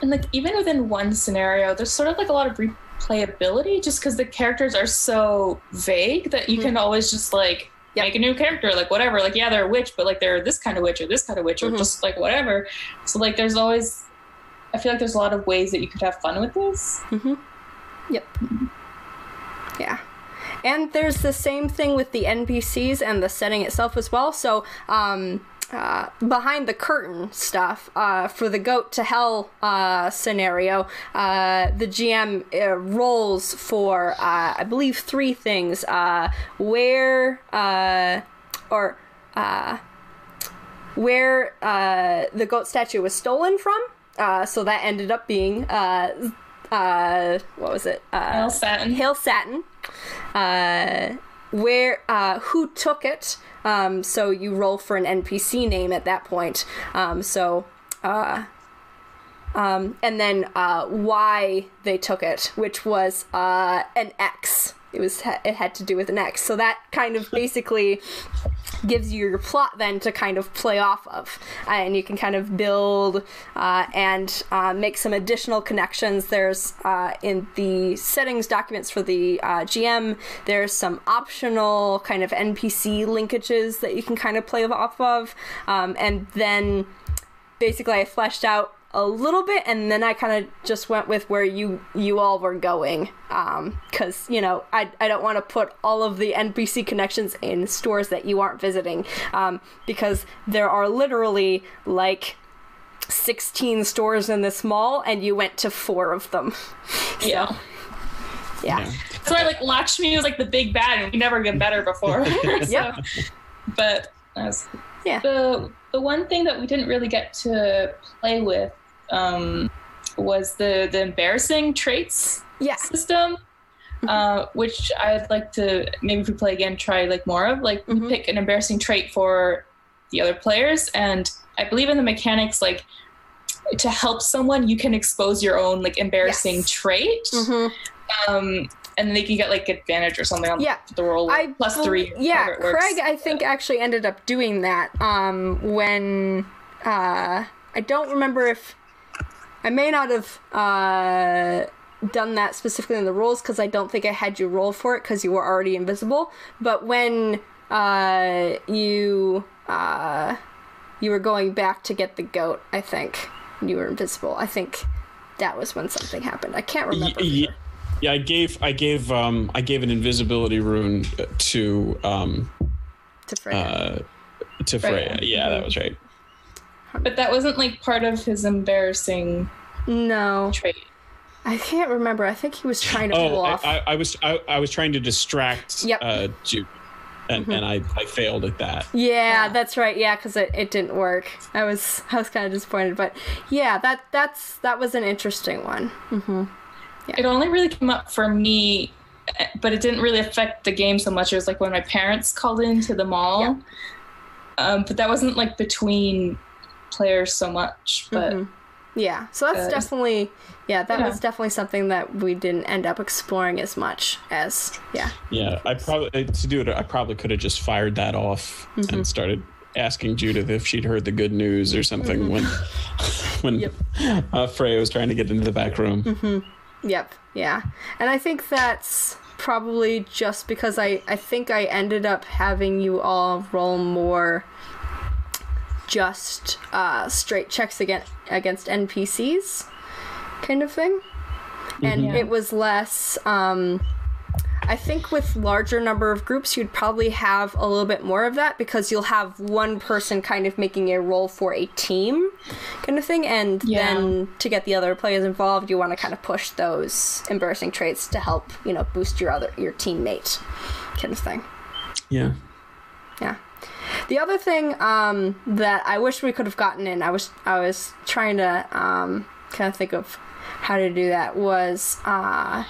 [SPEAKER 2] And like even within one scenario, there's sort of like a lot of replayability just because the characters are so vague that you can always just like
[SPEAKER 1] Yep.
[SPEAKER 2] make a new character, like whatever. Like yeah, they're a witch, but like they're this kind of witch or this kind of witch or
[SPEAKER 1] Mhm.
[SPEAKER 2] just like whatever. So like there's always I feel like there's a lot of ways that you could have fun with this.
[SPEAKER 1] Yep. Yeah. And there's the same thing with the NPCs and the setting itself as well. So, um, uh, behind the curtain stuff uh, for the goat to hell uh, scenario, uh, the GM uh, rolls for uh, I believe three things: where or where the goat statue was stolen from. so that ended up being what was it?
[SPEAKER 2] Hail Satin.
[SPEAKER 1] Hail Satin. Where who took it? Um, so you roll for an NPC name at that point. Um, so, uh, um, and then uh, why they took it, which was uh, an X. It was it had to do with an X. So that kind of basically gives you your plot then to kind of play off of. Uh, and you can kind of build uh, and uh, make some additional connections. There's uh, in the settings documents for the uh, GM, there's some optional kind of NPC linkages that you can kind of play off of. Um, and then basically, I fleshed out a little bit and then I kind of just went with where you you all were going um cuz you know I I don't want to put all of the NPC connections in stores that you aren't visiting um because there are literally like 16 stores in this mall and you went to 4 of them. so,
[SPEAKER 2] Yeah.
[SPEAKER 1] yeah.
[SPEAKER 3] Yeah.
[SPEAKER 2] So I like Lakshmi was like the big bad, and we never get better before. so,
[SPEAKER 1] Yep.
[SPEAKER 2] But as
[SPEAKER 1] Yeah.
[SPEAKER 2] the the one thing that we didn't really get to play with um, was the the embarrassing traits
[SPEAKER 1] Yeah.
[SPEAKER 2] system. Uh, which I'd like to maybe if we play again, try like more of. Like
[SPEAKER 1] Mhm.
[SPEAKER 2] pick an embarrassing trait for the other players, and I believe in the mechanics like to help someone, you can expose your own like embarrassing
[SPEAKER 1] Yes.
[SPEAKER 2] trait,
[SPEAKER 1] Mhm.
[SPEAKER 2] um, and they can get like advantage or something on
[SPEAKER 1] Yeah.
[SPEAKER 2] the roll
[SPEAKER 1] I
[SPEAKER 2] three.
[SPEAKER 1] Yeah,
[SPEAKER 2] works.
[SPEAKER 1] Craig, I think actually ended up doing that. Um, when uh, I don't remember if I may not have uh done that specifically in the rules because I don't think I had you roll for it because you were already invisible. But when uh you uh you were going back to get the goat, I think you were invisible. I think that was when something happened. I can't remember.
[SPEAKER 3] yeah,
[SPEAKER 1] sure.
[SPEAKER 3] yeah, I gave I gave um I gave an invisibility rune to um
[SPEAKER 1] To Freya.
[SPEAKER 3] uh to Freya.
[SPEAKER 2] Freya.
[SPEAKER 3] Yeah, that was right.
[SPEAKER 2] But that wasn't like part of his embarrassing
[SPEAKER 1] no.
[SPEAKER 2] trait.
[SPEAKER 1] I can't remember. I think he was trying to pull
[SPEAKER 3] Oh,
[SPEAKER 1] off.
[SPEAKER 3] I, I, I was I, I was trying to distract
[SPEAKER 1] Yep.
[SPEAKER 3] uh Jude, and and I, I failed at that.
[SPEAKER 1] yeah, that's right. Yeah, because it, it didn't work. I was I was kind of disappointed, but yeah, that that's that was an interesting one.
[SPEAKER 2] It only really came up for me, eh, but it didn't really affect the game so much. It was like when my parents called into the mall.
[SPEAKER 1] Yeah.
[SPEAKER 2] Um, but that wasn't like between players so much. But
[SPEAKER 1] Mhm. Yeah, so that's
[SPEAKER 2] Uh,
[SPEAKER 1] definitely yeah that
[SPEAKER 2] yeah.
[SPEAKER 1] was definitely something that we didn't end up exploring as much as yeah
[SPEAKER 3] Yeah, I probably to do it. I probably could have just fired that off
[SPEAKER 1] Mm-hmm.
[SPEAKER 3] and started asking Judith if she'd heard the good news or something when when
[SPEAKER 1] Mm-hmm. Yep.
[SPEAKER 3] uh, Freya was trying to get into the back room.
[SPEAKER 1] Yep, yeah. And I think that's probably just because I, I think I ended up having you all roll more just uh, straight checks against, against NPCs kind of thing. And
[SPEAKER 2] Yeah.
[SPEAKER 1] it was less. Um, I think with larger number of groups, you'd probably have a little bit more of that because you'll have one person kind of making a role for a team, kind of thing, and
[SPEAKER 2] Yeah.
[SPEAKER 1] then to get the other players involved, you want to kind of push those embarrassing traits to help you know boost your other your teammate, kind of thing.
[SPEAKER 3] Yeah.
[SPEAKER 1] Yeah. The other thing um, that I wish we could have gotten in, I was I was trying to um, kind of think of how to do that was uh,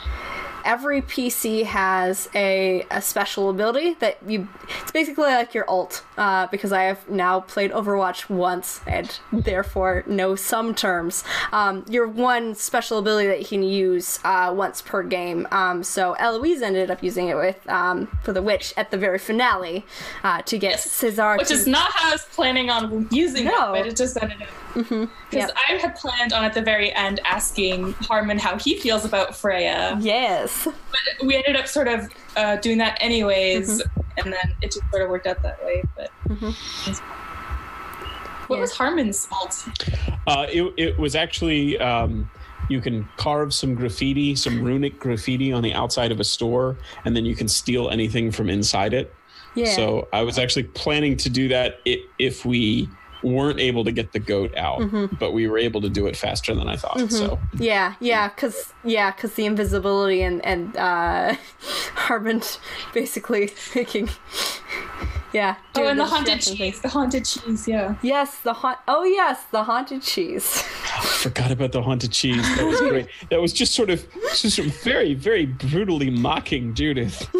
[SPEAKER 1] every PC has a, a special ability that you it's basically like your ult uh, because I have now played Overwatch once and therefore know some terms. Um, your one special ability that you can use uh, once per game. Um, so Eloise ended up using it with um, for the witch at the very finale uh, to get Cesar
[SPEAKER 2] which
[SPEAKER 1] to
[SPEAKER 2] is not how I was planning on using
[SPEAKER 1] No.
[SPEAKER 2] it, but it just ended up. Because
[SPEAKER 1] Yep.
[SPEAKER 2] I had planned on at the very end asking Harmund how he feels about Freya.
[SPEAKER 1] yes.
[SPEAKER 2] But we ended up sort of uh, doing that anyways, and then it just sort of worked out that way. But what
[SPEAKER 1] Yeah.
[SPEAKER 2] was Harmund's fault?
[SPEAKER 3] Uh, it, it was actually um, you can carve some graffiti, some runic graffiti on the outside of a store, and then you can steal anything from inside it.
[SPEAKER 1] Yeah.
[SPEAKER 3] So I was actually planning to do that if we weren't able to get the goat out,
[SPEAKER 1] Mm-hmm.
[SPEAKER 3] but we were able to do it faster than I thought. So
[SPEAKER 1] Yeah, yeah, cause yeah, cause the invisibility and and uh, Harmund basically making. Yeah.
[SPEAKER 2] Oh, and the
[SPEAKER 1] the
[SPEAKER 2] haunted cheese. The haunted cheese. Yeah.
[SPEAKER 1] Yes, the haunt. Oh yes, the haunted cheese.
[SPEAKER 3] I forgot about the haunted cheese. That was great. that was just sort of just very, very brutally mocking Judith.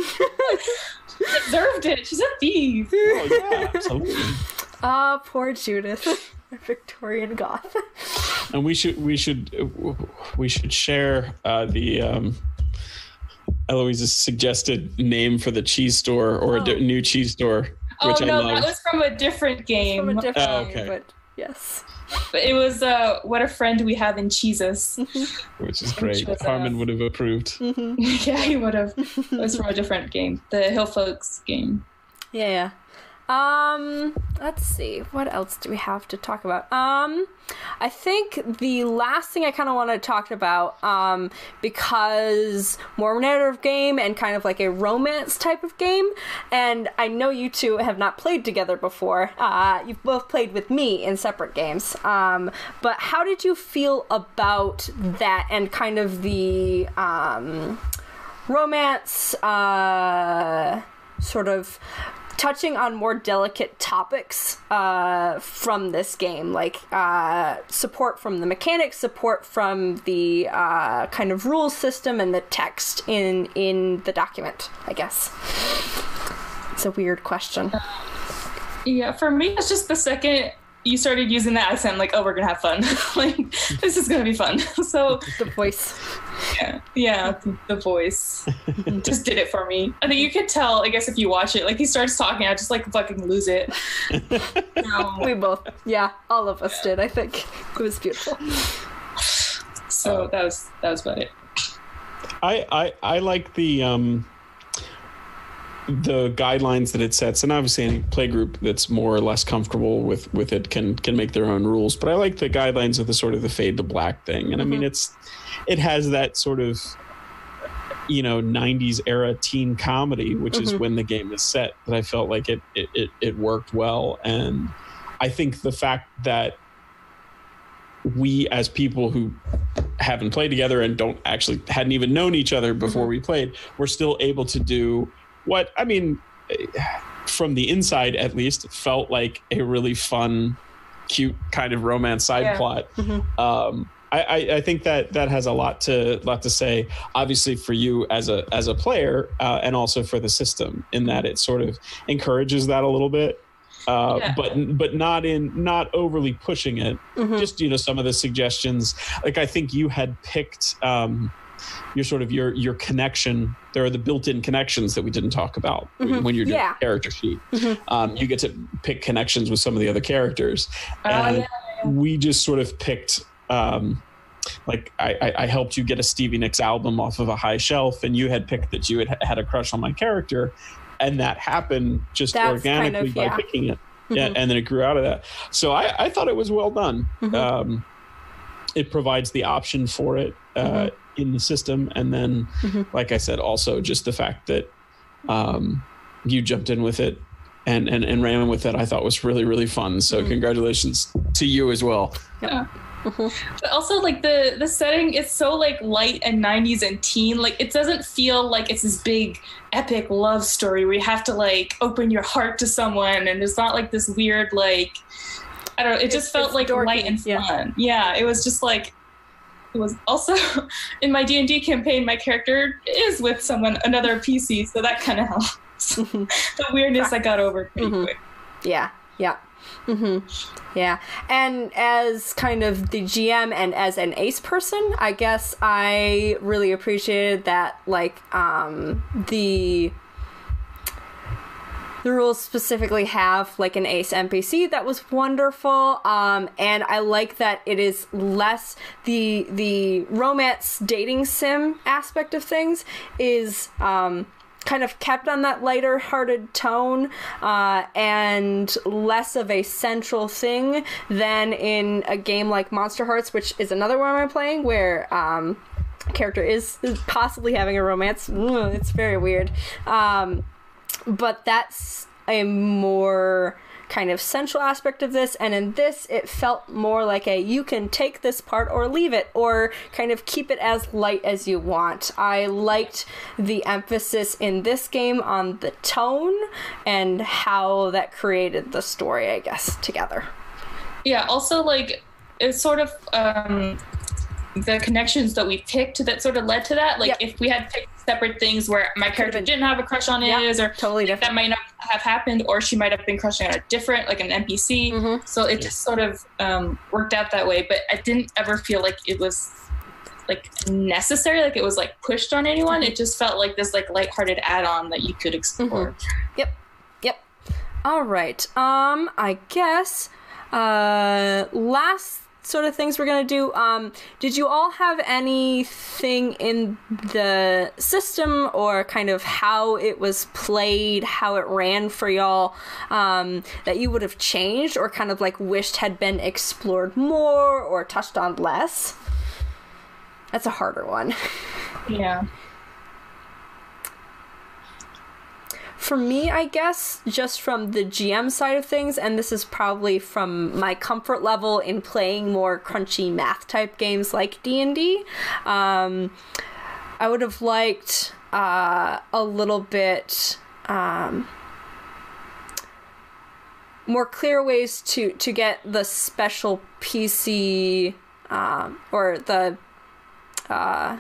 [SPEAKER 2] She deserved it. She's a thief.
[SPEAKER 3] Oh yeah, absolutely.
[SPEAKER 1] Ah, poor Judith, Victorian goth.
[SPEAKER 3] And we should we should we should share uh, the um, Eloise's suggested name for the cheese store or a di- new cheese store,
[SPEAKER 2] Oh
[SPEAKER 3] which I
[SPEAKER 2] no,
[SPEAKER 3] love.
[SPEAKER 2] that was from a different game.
[SPEAKER 1] From a different
[SPEAKER 3] Oh,
[SPEAKER 1] game,
[SPEAKER 3] okay.
[SPEAKER 1] but yes.
[SPEAKER 2] But it was uh, what a friend we have in Jesus.
[SPEAKER 3] which is great.
[SPEAKER 2] was, uh,
[SPEAKER 3] Harmund would have approved.
[SPEAKER 2] yeah, he would have. It was from a different game, the Hill Folks game.
[SPEAKER 1] Yeah, yeah. Um, let's see. What else do we have to talk about? Um, I think the last thing I kind of want to talk about, um, because more narrative game and kind of like a romance type of game, and I know you two have not played together before. Uh, you've both played with me in separate games. Um, but how did you feel about that and kind of the um, romance, uh, sort of touching on more delicate topics uh, from this game, like uh, support from the mechanics, support from the uh, kind of rules system, and the text in in the document. I guess it's a weird question.
[SPEAKER 2] Yeah, for me, it's just the second you started using that accent, I'm like, oh, we're gonna have fun. like, this is gonna be fun. so,
[SPEAKER 1] The voice.
[SPEAKER 2] yeah, yeah, the voice just did it for me. I think you could tell, I guess, if you watch it, like he starts talking, I just like fucking lose it. Um,
[SPEAKER 1] We both, yeah, all of us did. I think it was beautiful.
[SPEAKER 2] so that was that was about it.
[SPEAKER 3] I, I I like the um the guidelines that it sets, and obviously any play group that's more or less comfortable with with it can can make their own rules. But I like the guidelines of the sort of the fade to black thing, and I mean mm-hmm. it's it has that sort of you know 90s era teen comedy which is mm-hmm. when the game is set that i felt like it, it it it worked well and i think the fact that we as people who haven't played together and don't actually hadn't even known each other before mm-hmm. we played we're still able to do what i mean from the inside at least felt like a really fun cute kind of romance side
[SPEAKER 2] Yeah.
[SPEAKER 3] plot um I, I, think that that has a lot to lot to say. Obviously, for you as a as a player, uh, and also for the system, in that it sort of encourages that a little bit, uh,
[SPEAKER 2] Yeah.
[SPEAKER 3] but but not in not overly pushing it. Just you know some of the suggestions. Like I think you had picked um, your sort of your your connection. There are the built-in connections that we didn't talk about when you're doing
[SPEAKER 1] Yeah.
[SPEAKER 3] character sheet. Um, you get to pick connections with some of the other characters,
[SPEAKER 2] Oh,
[SPEAKER 3] and
[SPEAKER 2] yeah,
[SPEAKER 3] we just sort of picked um like I, I helped you get a Stevie Nicks album off of a high shelf and you had picked that you had had a crush on my character. And that happened just
[SPEAKER 1] That's
[SPEAKER 3] organically
[SPEAKER 1] kind of-
[SPEAKER 3] by
[SPEAKER 1] yeah.
[SPEAKER 3] picking it. Yeah and then it grew out of that. So I, I thought it was well done. Um it provides the option for it uh in the system. And then mm-hmm. like I said also just the fact that um you jumped in with it and, and, and ran with it, I thought was really, really fun. So mm-hmm. congratulations to you as well.
[SPEAKER 2] yeah. Mm-hmm. But also like the the setting is so like light and 90s and teen. Like it doesn't feel like it's this big epic love story where you have to like open your heart to someone and it's not like this weird like I don't know it just
[SPEAKER 1] It's-
[SPEAKER 2] felt
[SPEAKER 1] it's
[SPEAKER 2] like
[SPEAKER 1] dorky,
[SPEAKER 2] light and fun. Yeah it was just like it was also in my D&D campaign my character is with someone another PC so that kind of helps the weirdness I got over pretty
[SPEAKER 1] Mhm.
[SPEAKER 2] quick
[SPEAKER 1] Yeah, yeah. hmm Yeah. And as kind of the GM and as an ace person, I guess I really appreciated that like um the the rules specifically have like an ace npc that was wonderful um, and i like that it is less the the romance dating sim aspect of things is um, kind of kept on that lighter hearted tone uh, and less of a central thing than in a game like Monster Hearts, which is another one I'm playing where. Um, character is possibly having a romance it's very weird um, but that's a more kind of central aspect of this and in this it felt more like a you can take this part or leave it or kind of keep it as light as you want. I liked the emphasis in this game on the tone and how that created the story i guess together.
[SPEAKER 2] Yeah, also like it's sort of um the connections that we picked that sort of led to that. Like
[SPEAKER 1] Yep.
[SPEAKER 2] if we had picked separate things where my character
[SPEAKER 1] been-
[SPEAKER 2] didn't have a crush on
[SPEAKER 1] Yeah,
[SPEAKER 2] his or
[SPEAKER 1] totally
[SPEAKER 2] that might not have happened or she might have been crushing on a different like an npc
[SPEAKER 1] Mhm.
[SPEAKER 2] so it just sort of um, worked out that way but i didn't ever feel like it was like necessary like it was like pushed on anyone
[SPEAKER 1] Mm-hmm.
[SPEAKER 2] it just felt like this like lighthearted add-on that you could explore
[SPEAKER 1] Yep. Yep. All right. Um, I guess uh last sort of things we're gonna do. Um, did you all have anything in the system or kind of how it was played, how it ran for y'all, um, that you would have changed or kind of like wished had been explored more or touched on less? That's a harder one.
[SPEAKER 2] yeah
[SPEAKER 1] For me, I guess, just from the GM side of things, and this is probably from my comfort level in playing more crunchy math type games like D and D, um, I would have liked uh, a little bit um, more clear ways to to get the special PC um, or the uh,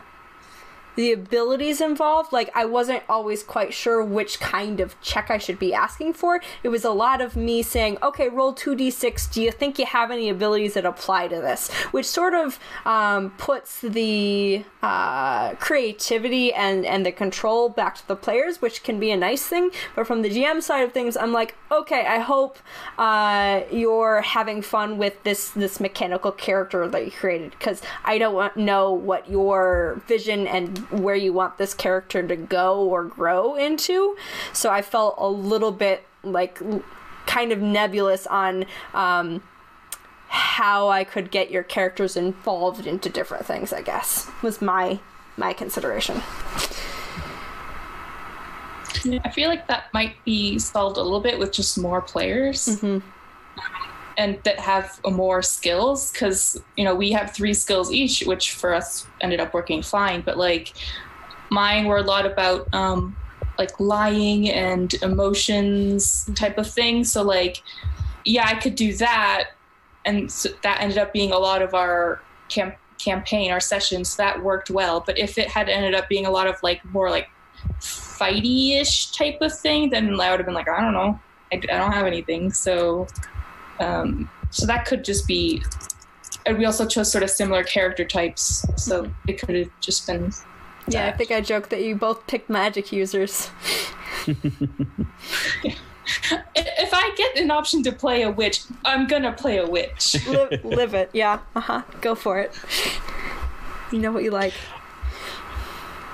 [SPEAKER 1] the abilities involved like i wasn't always quite sure which kind of check i should be asking for. It was a lot of me saying okay roll 2d6 do you think you have any abilities that apply to this? Which sort of um, puts the uh, creativity and and the control back to the players which can be a nice thing. But from the gm side of things i'm like okay i hope uh, you're having fun with this this mechanical character that you created because i don't know what your vision and where you want this character to go or grow into. So i felt a little bit like kind of nebulous on um, how i could get your characters involved into different things i guess was my my consideration.
[SPEAKER 2] I feel like that might be solved a little bit with just more players.
[SPEAKER 1] Mm-hmm.
[SPEAKER 2] And that have more skills because you know we have three skills each which for us ended up working fine. But like mine were a lot about um like lying and emotions type of thing. So like yeah i could do that. And so that ended up being a lot of our camp campaign our sessions. That worked well. But if it had ended up being a lot of like more like fighty-ish type of thing then i would have been like i don't know. I, I don't have anything. So um, so that could just be. And we also chose sort of similar character types, so it could have just been.
[SPEAKER 1] yeah i think i joked that you both picked magic users
[SPEAKER 2] If I get an option to play a witch, I'm gonna play a witch.
[SPEAKER 1] live, live it yeah uh-huh go for it you know what you like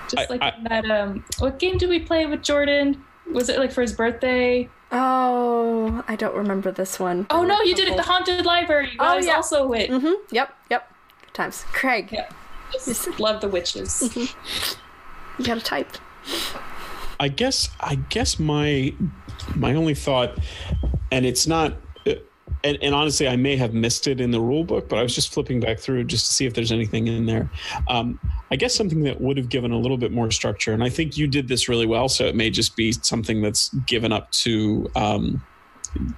[SPEAKER 2] Just
[SPEAKER 3] I-
[SPEAKER 2] like
[SPEAKER 3] I-
[SPEAKER 2] that. Um, what game did we play with Jordan? Was it like for his birthday?
[SPEAKER 1] Oh i don't remember this one
[SPEAKER 2] Oh no, you did it at the haunted library.
[SPEAKER 1] Oh,
[SPEAKER 2] was
[SPEAKER 1] yeah.
[SPEAKER 2] also a witch.
[SPEAKER 1] mm-hmm yep yep Good times craig
[SPEAKER 2] Yeah. Just love the witches.
[SPEAKER 1] you gotta type
[SPEAKER 3] I guess I guess my my only thought, and it's not, and, and honestly, I may have missed it in the rule book, but I was just flipping back through just to see if there's anything in there. Um, I guess something that would have given a little bit more structure, and I think you did this really well, so it may just be something that's given up to. Um,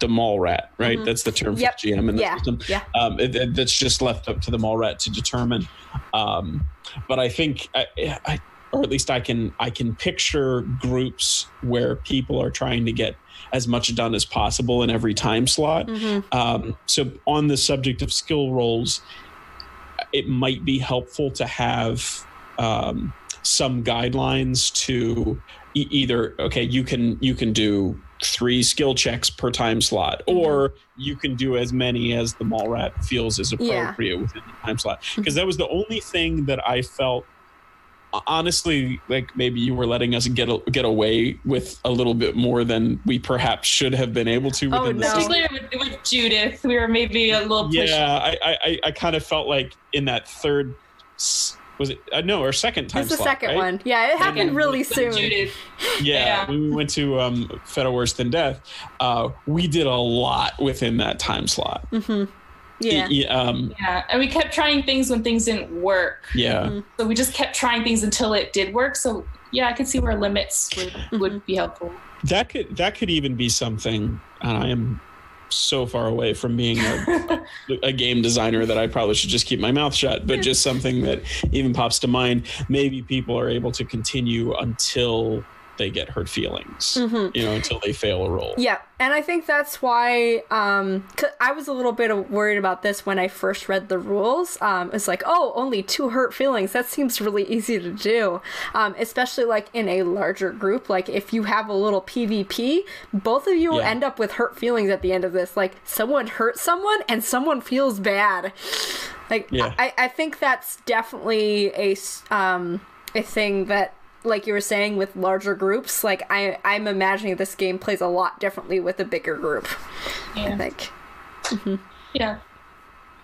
[SPEAKER 3] the mall rat, right? That's the term
[SPEAKER 1] Yep.
[SPEAKER 3] for GM in the
[SPEAKER 1] Yeah.
[SPEAKER 3] system.
[SPEAKER 1] Yeah.
[SPEAKER 3] Um, it, it- that's just left up to the mall rat to determine. Um, but I think, I, I, or at least I can, I can picture groups where people are trying to get as much done as possible in every time slot. Um, so on the subject of skill rolls, it might be helpful to have um, some guidelines to e- either okay you can you can do three skill checks per time slot or you can do as many as the mall rat feels is
[SPEAKER 1] Yeah.
[SPEAKER 3] appropriate within the time slot because that was the only thing that i felt honestly, like maybe you were letting us get a, get away with a little bit more than we perhaps should have been able to.
[SPEAKER 1] Oh,
[SPEAKER 3] within the
[SPEAKER 1] no.
[SPEAKER 3] system.
[SPEAKER 2] Particularly with, with Judith, we were maybe a little pushy.
[SPEAKER 3] Yeah, I, I, I, I kind of felt like in that third, was it? Uh, no, or second time
[SPEAKER 1] It's the
[SPEAKER 3] slot,
[SPEAKER 1] second
[SPEAKER 3] right?
[SPEAKER 1] one. Yeah, it happened
[SPEAKER 2] Second.
[SPEAKER 1] really soon.
[SPEAKER 2] Judith.
[SPEAKER 3] Yeah,
[SPEAKER 2] Yeah.
[SPEAKER 3] when we went to um, Feta Worse Than Death, uh, we did a lot within that time slot.
[SPEAKER 1] Yeah.
[SPEAKER 3] Y- um,
[SPEAKER 2] Yeah, and we kept trying things when things didn't work.
[SPEAKER 3] yeah.
[SPEAKER 1] Mm-hmm.
[SPEAKER 2] So we just kept trying things until it did work. So yeah, I could see where limits would,
[SPEAKER 1] Mm-hmm.
[SPEAKER 2] would be helpful.
[SPEAKER 3] that could that could even be something and i am so far away from being a, a game designer that i probably should just keep my mouth shut but just something that even pops to mind maybe people are able to continue until they get hurt feelings you know until they fail a role.
[SPEAKER 1] Yeah, and I think that's why um, 'cause I was a little bit worried about this when I first read the rules. Um, it's like, oh, only two hurt feelings. That seems really easy to do, um, especially like in a larger group. Like if you have a little PvP, both of you will
[SPEAKER 3] Yeah.
[SPEAKER 1] end up with hurt feelings at the end of this. Like someone hurt someone and someone feels bad. Like
[SPEAKER 3] Yeah.
[SPEAKER 1] I, I think that's definitely a um, a thing that like you were saying with larger groups like i i'm imagining this game plays a lot differently with a bigger group i
[SPEAKER 2] Yeah,
[SPEAKER 1] think
[SPEAKER 2] yeah.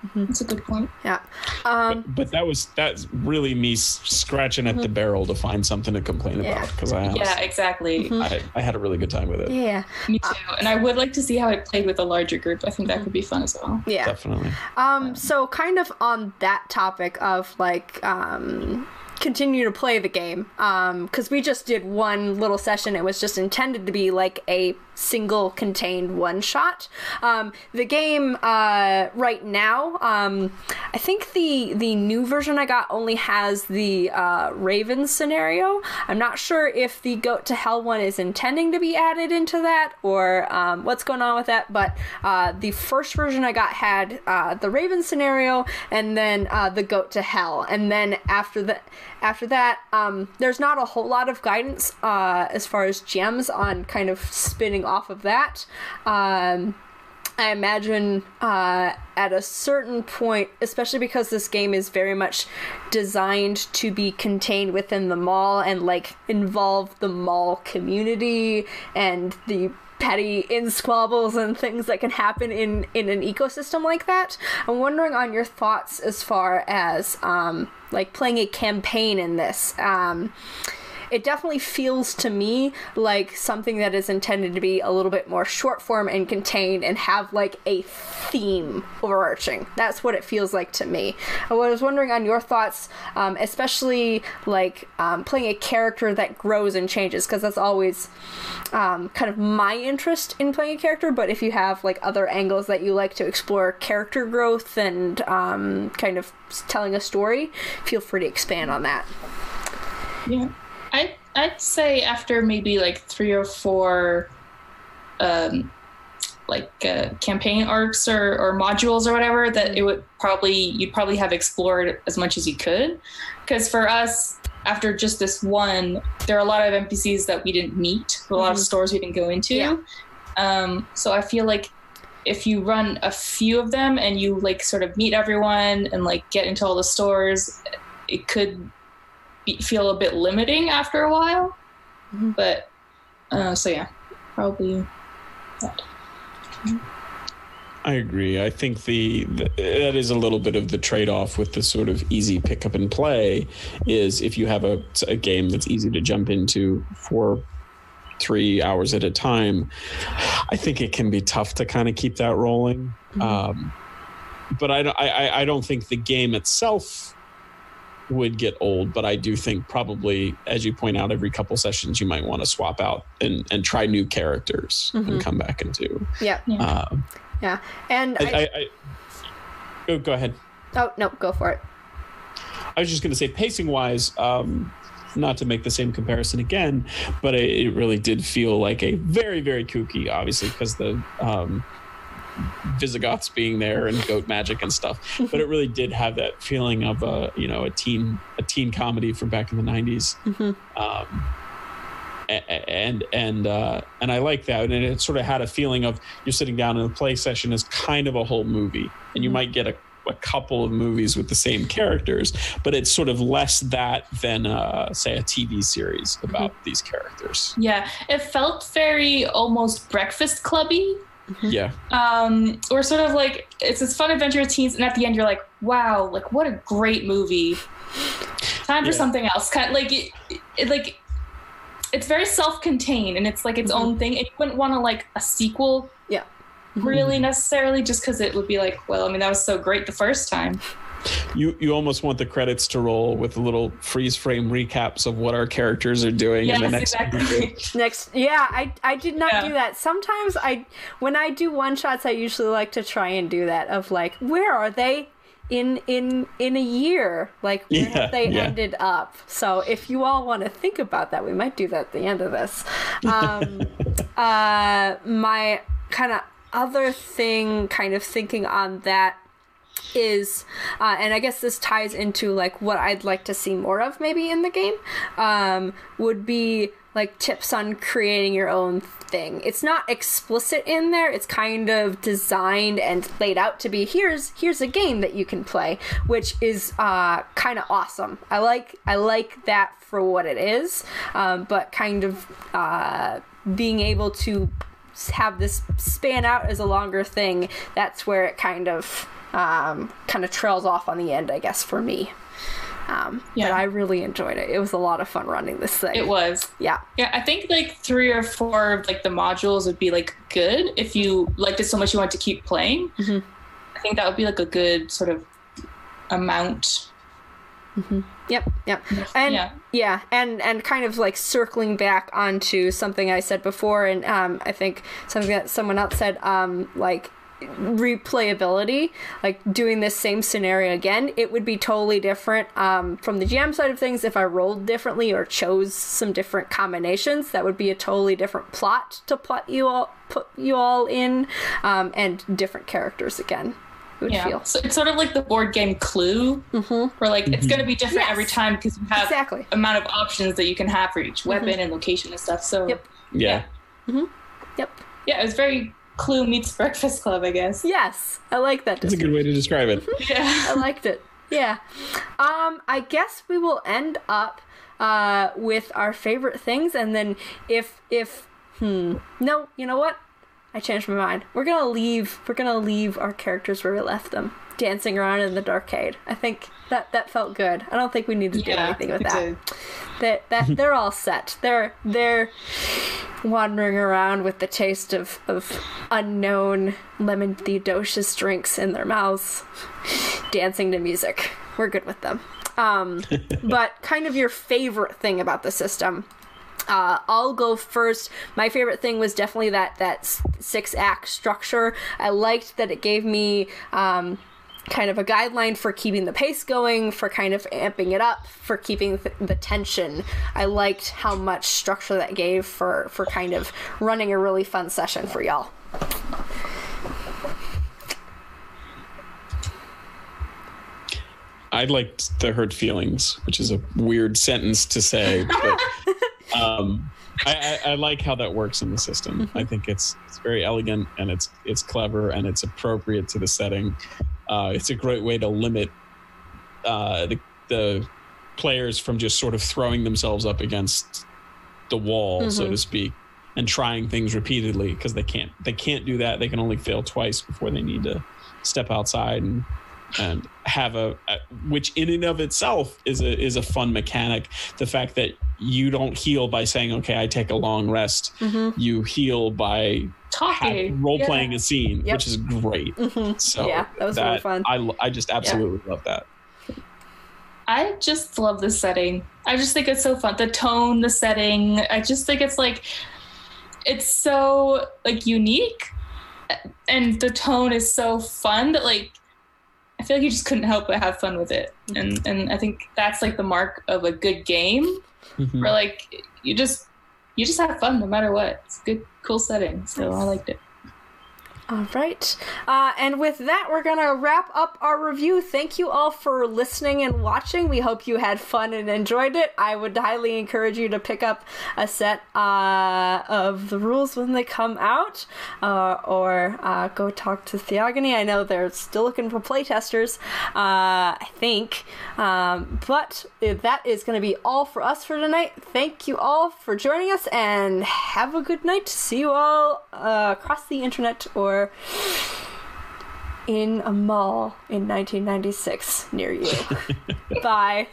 [SPEAKER 1] Mm-hmm.
[SPEAKER 2] That's a good point.
[SPEAKER 1] yeah um
[SPEAKER 3] but that was that's really me scratching at the barrel to find something to complain
[SPEAKER 1] Yeah.
[SPEAKER 3] about because I,
[SPEAKER 2] Yeah,
[SPEAKER 3] honestly-
[SPEAKER 2] exactly.
[SPEAKER 3] I I had a really good time with it
[SPEAKER 1] yeah
[SPEAKER 2] Me too. And I would like to see how it played with a larger group. I think that could be fun as well.
[SPEAKER 1] yeah
[SPEAKER 3] definitely
[SPEAKER 1] Um, so kind of on that topic of like um continue to play the game um because we just did one little session. It was just intended to be like a single contained one shot. Um the game uh right now um i think the the new version i got only has the uh raven scenario. I'm not sure if the goat to hell one is intending to be added into that or um, what's going on with that but uh the first version i got had uh the raven scenario and then uh the goat to hell. And then after that after that um there's not a whole lot of guidance uh as far as GMs on kind of spinning off of that um I imagine uh, at a certain point, especially because this game is very much designed to be contained within the mall and like involve the mall community and the petty in squabbles and things that can happen in in an ecosystem like that. I'm wondering on your thoughts as far as um, like playing a campaign in this. Um, it definitely feels to me like something that is intended to be a little bit more short form and contained and have like a theme overarching. That's what it feels like to me. I was wondering on your thoughts, um, especially like um, playing a character that grows and changes, because that's always um, kind of my interest in playing a character. But if you have like other angles that you like to explore character growth and um, kind of telling a story, feel free to expand on that.
[SPEAKER 2] Yeah. I I'd say after maybe like three or four um like uh, campaign arcs or, or modules or whatever that it would probably you'd probably have explored as much as you could. Because for us after just this one there are a lot of npcs that we didn't meet a lot of stores we didn't go into.
[SPEAKER 1] Yeah.
[SPEAKER 2] um, so i feel like if you run a few of them and you like sort of meet everyone and like get into all the stores it could be, feel a bit limiting after a while but uh, so yeah probably that.
[SPEAKER 3] I agree. I think the, the that is a little bit of the trade-off with the sort of easy pick up and play is if you have a, a game that's easy to jump into for three hours at a time, I think it can be tough to kind of keep that rolling. Um, but I, don't- I I- I don't think the game itself would get old, but I do think probably, as you point out, every couple sessions you might want to swap out and, and try new characters and come back into.
[SPEAKER 1] Yeah,
[SPEAKER 3] Uh,
[SPEAKER 1] yeah, and
[SPEAKER 3] I,
[SPEAKER 1] I,
[SPEAKER 3] I, I go, go ahead.
[SPEAKER 1] oh no, go for it.
[SPEAKER 3] I was just going to say, pacing wise, um, not to make the same comparison again, but it, it really did feel like a very, very kooky, obviously, because the um, Visigoths being there and goat magic and stuff. but it really did have that feeling of a, you know, a teen, a teen comedy from back in the 90s. Um, a- a- and and uh, and I like that, and it sort of had a feeling of you're sitting down in a play session as kind of a whole movie, and you might get a a couple of movies with the same characters, but it's sort of less that than, uh, say, a TV series about these characters.
[SPEAKER 2] Yeah, it felt very almost Breakfast Clubby, Mm-hmm.
[SPEAKER 3] Yeah.
[SPEAKER 2] um, or sort of like it's this fun adventure with teens, and at the end you're like, wow, like what a great movie. Time for
[SPEAKER 3] Yeah.
[SPEAKER 2] something else. Kind like it, it, like it's very self-contained and it's like its mm-hmm. own thing. And you wouldn't want to like a sequel
[SPEAKER 1] Yeah.
[SPEAKER 2] really mm-hmm. necessarily just because it would be like, well, I mean that was so great the first time.
[SPEAKER 3] You you almost want the credits to roll with little freeze frame recaps of what our characters are doing in the next
[SPEAKER 2] exactly.
[SPEAKER 1] Next, yeah, I I did not
[SPEAKER 2] Yeah.
[SPEAKER 1] do that. Sometimes I, when I do one shots, I usually like to try and do that of like, where are they in in in a year? Like where
[SPEAKER 3] Yeah,
[SPEAKER 1] have they
[SPEAKER 3] yeah.
[SPEAKER 1] ended up? So if you all want to think about that, we might do that at the end of this. Um, uh, my kind of other thing, kind of thinking on that is uh, and i guess this ties into like what i'd like to see more of maybe in the game um, would be like tips on creating your own thing. It's not explicit in there. It's kind of designed and laid out to be here's here's a game that you can play which is uh, kind of awesome. I like i like that for what it is um, but kind of uh, being able to have this span out as a longer thing that's where it kind of um, kind of trails off on the end i guess for me um,
[SPEAKER 2] Yeah.
[SPEAKER 1] but i really enjoyed it it was a lot of fun running this thing
[SPEAKER 2] It was.
[SPEAKER 1] yeah
[SPEAKER 2] Yeah, I think like three or four of like the modules would be like good if you liked it so much you want to keep playing.
[SPEAKER 1] Mhm.
[SPEAKER 2] I think that would be like a good sort of amount.
[SPEAKER 1] Yep, yep. And
[SPEAKER 2] Yeah.
[SPEAKER 1] yeah. and and kind of like circling back onto something I said before and um I think something that someone else said um like replayability like doing this same scenario again it would be totally different um, from the gm side of things if i rolled differently or chose some different combinations that would be a totally different plot to plot you all put you all in um, and different characters again it would
[SPEAKER 2] Yeah.
[SPEAKER 1] feel
[SPEAKER 2] So it's sort of like the board game Clue, where like it's going to be different
[SPEAKER 1] Yes.
[SPEAKER 2] every time because you have
[SPEAKER 1] Exactly.
[SPEAKER 2] amount of options that you can have for each weapon and location and stuff. So
[SPEAKER 1] Yep.
[SPEAKER 3] Yeah.
[SPEAKER 1] yep
[SPEAKER 2] yeah, it was very Clue meets Breakfast Club, I guess.
[SPEAKER 1] yes i like that
[SPEAKER 3] That's a good way to describe it.
[SPEAKER 2] Yeah.
[SPEAKER 1] I liked it. Yeah. Um, I guess we will end up uh, with our favorite things, and then if if hmm no, you know what? I changed my mind. We're gonna leave. We're gonna leave our characters where we left them, dancing around in the darkade. I think that that felt good. I don't think we need to do anything with that.
[SPEAKER 2] did.
[SPEAKER 1] That that they're all set. They're they're wandering around with the taste of of unknown lemon theodosius drinks in their mouths, dancing to music. We're good with them. Um, but kind of your favorite thing about the system. Uh, I'll go first. My favorite thing was definitely that that six act structure. I liked that it gave me um, kind of a guideline for keeping the pace going, for kind of amping it up, for keeping th- the tension. I liked how much structure that gave for for kind of running a really fun session for y'all.
[SPEAKER 3] I liked the hurt feelings, which is a weird sentence to say, but um, I, I, I like how that works in the system. I think it's it's very elegant and it's it's clever and it's appropriate to the setting. Uh, it's a great way to limit uh, the the players from just sort of throwing themselves up against the wall, so to speak, and trying things repeatedly because they can't they can't do that. They can only fail twice before they need to step outside and and have a, a which in and of itself is a is a fun mechanic. The fact that you don't heal by saying, "Okay, I take a long rest." Mm-hmm. You heal by
[SPEAKER 2] Talking.
[SPEAKER 3] role
[SPEAKER 2] Yeah.
[SPEAKER 3] playing a scene,
[SPEAKER 1] Yep.
[SPEAKER 3] which is great. Mm-hmm. So
[SPEAKER 1] Yeah, that was really fun.
[SPEAKER 3] I I just absolutely love that.
[SPEAKER 2] I just love the setting. I just think it's so fun. The tone, the setting. I just think it's like it's so like unique and the tone is so fun that like I feel like you just couldn't help but have fun with it. And and I think that's like the mark of a good game
[SPEAKER 3] Mhm.
[SPEAKER 2] where like you just you just have fun no matter what. It's a good cool setting. So I liked it.
[SPEAKER 1] All right. Uh, and with that, we're going to wrap up our review. Thank you all for listening and watching. We hope you had fun and enjoyed it. I would highly encourage you to pick up a set uh, of the rules when they come out uh, or uh, go talk to Theogony. I know they're still looking for playtesters, uh, I think. Um, but that is going to be all for us for tonight. Thank you all for joining us and have a good night. See you all uh, across the internet or in a mall in 1996 near you. Bye.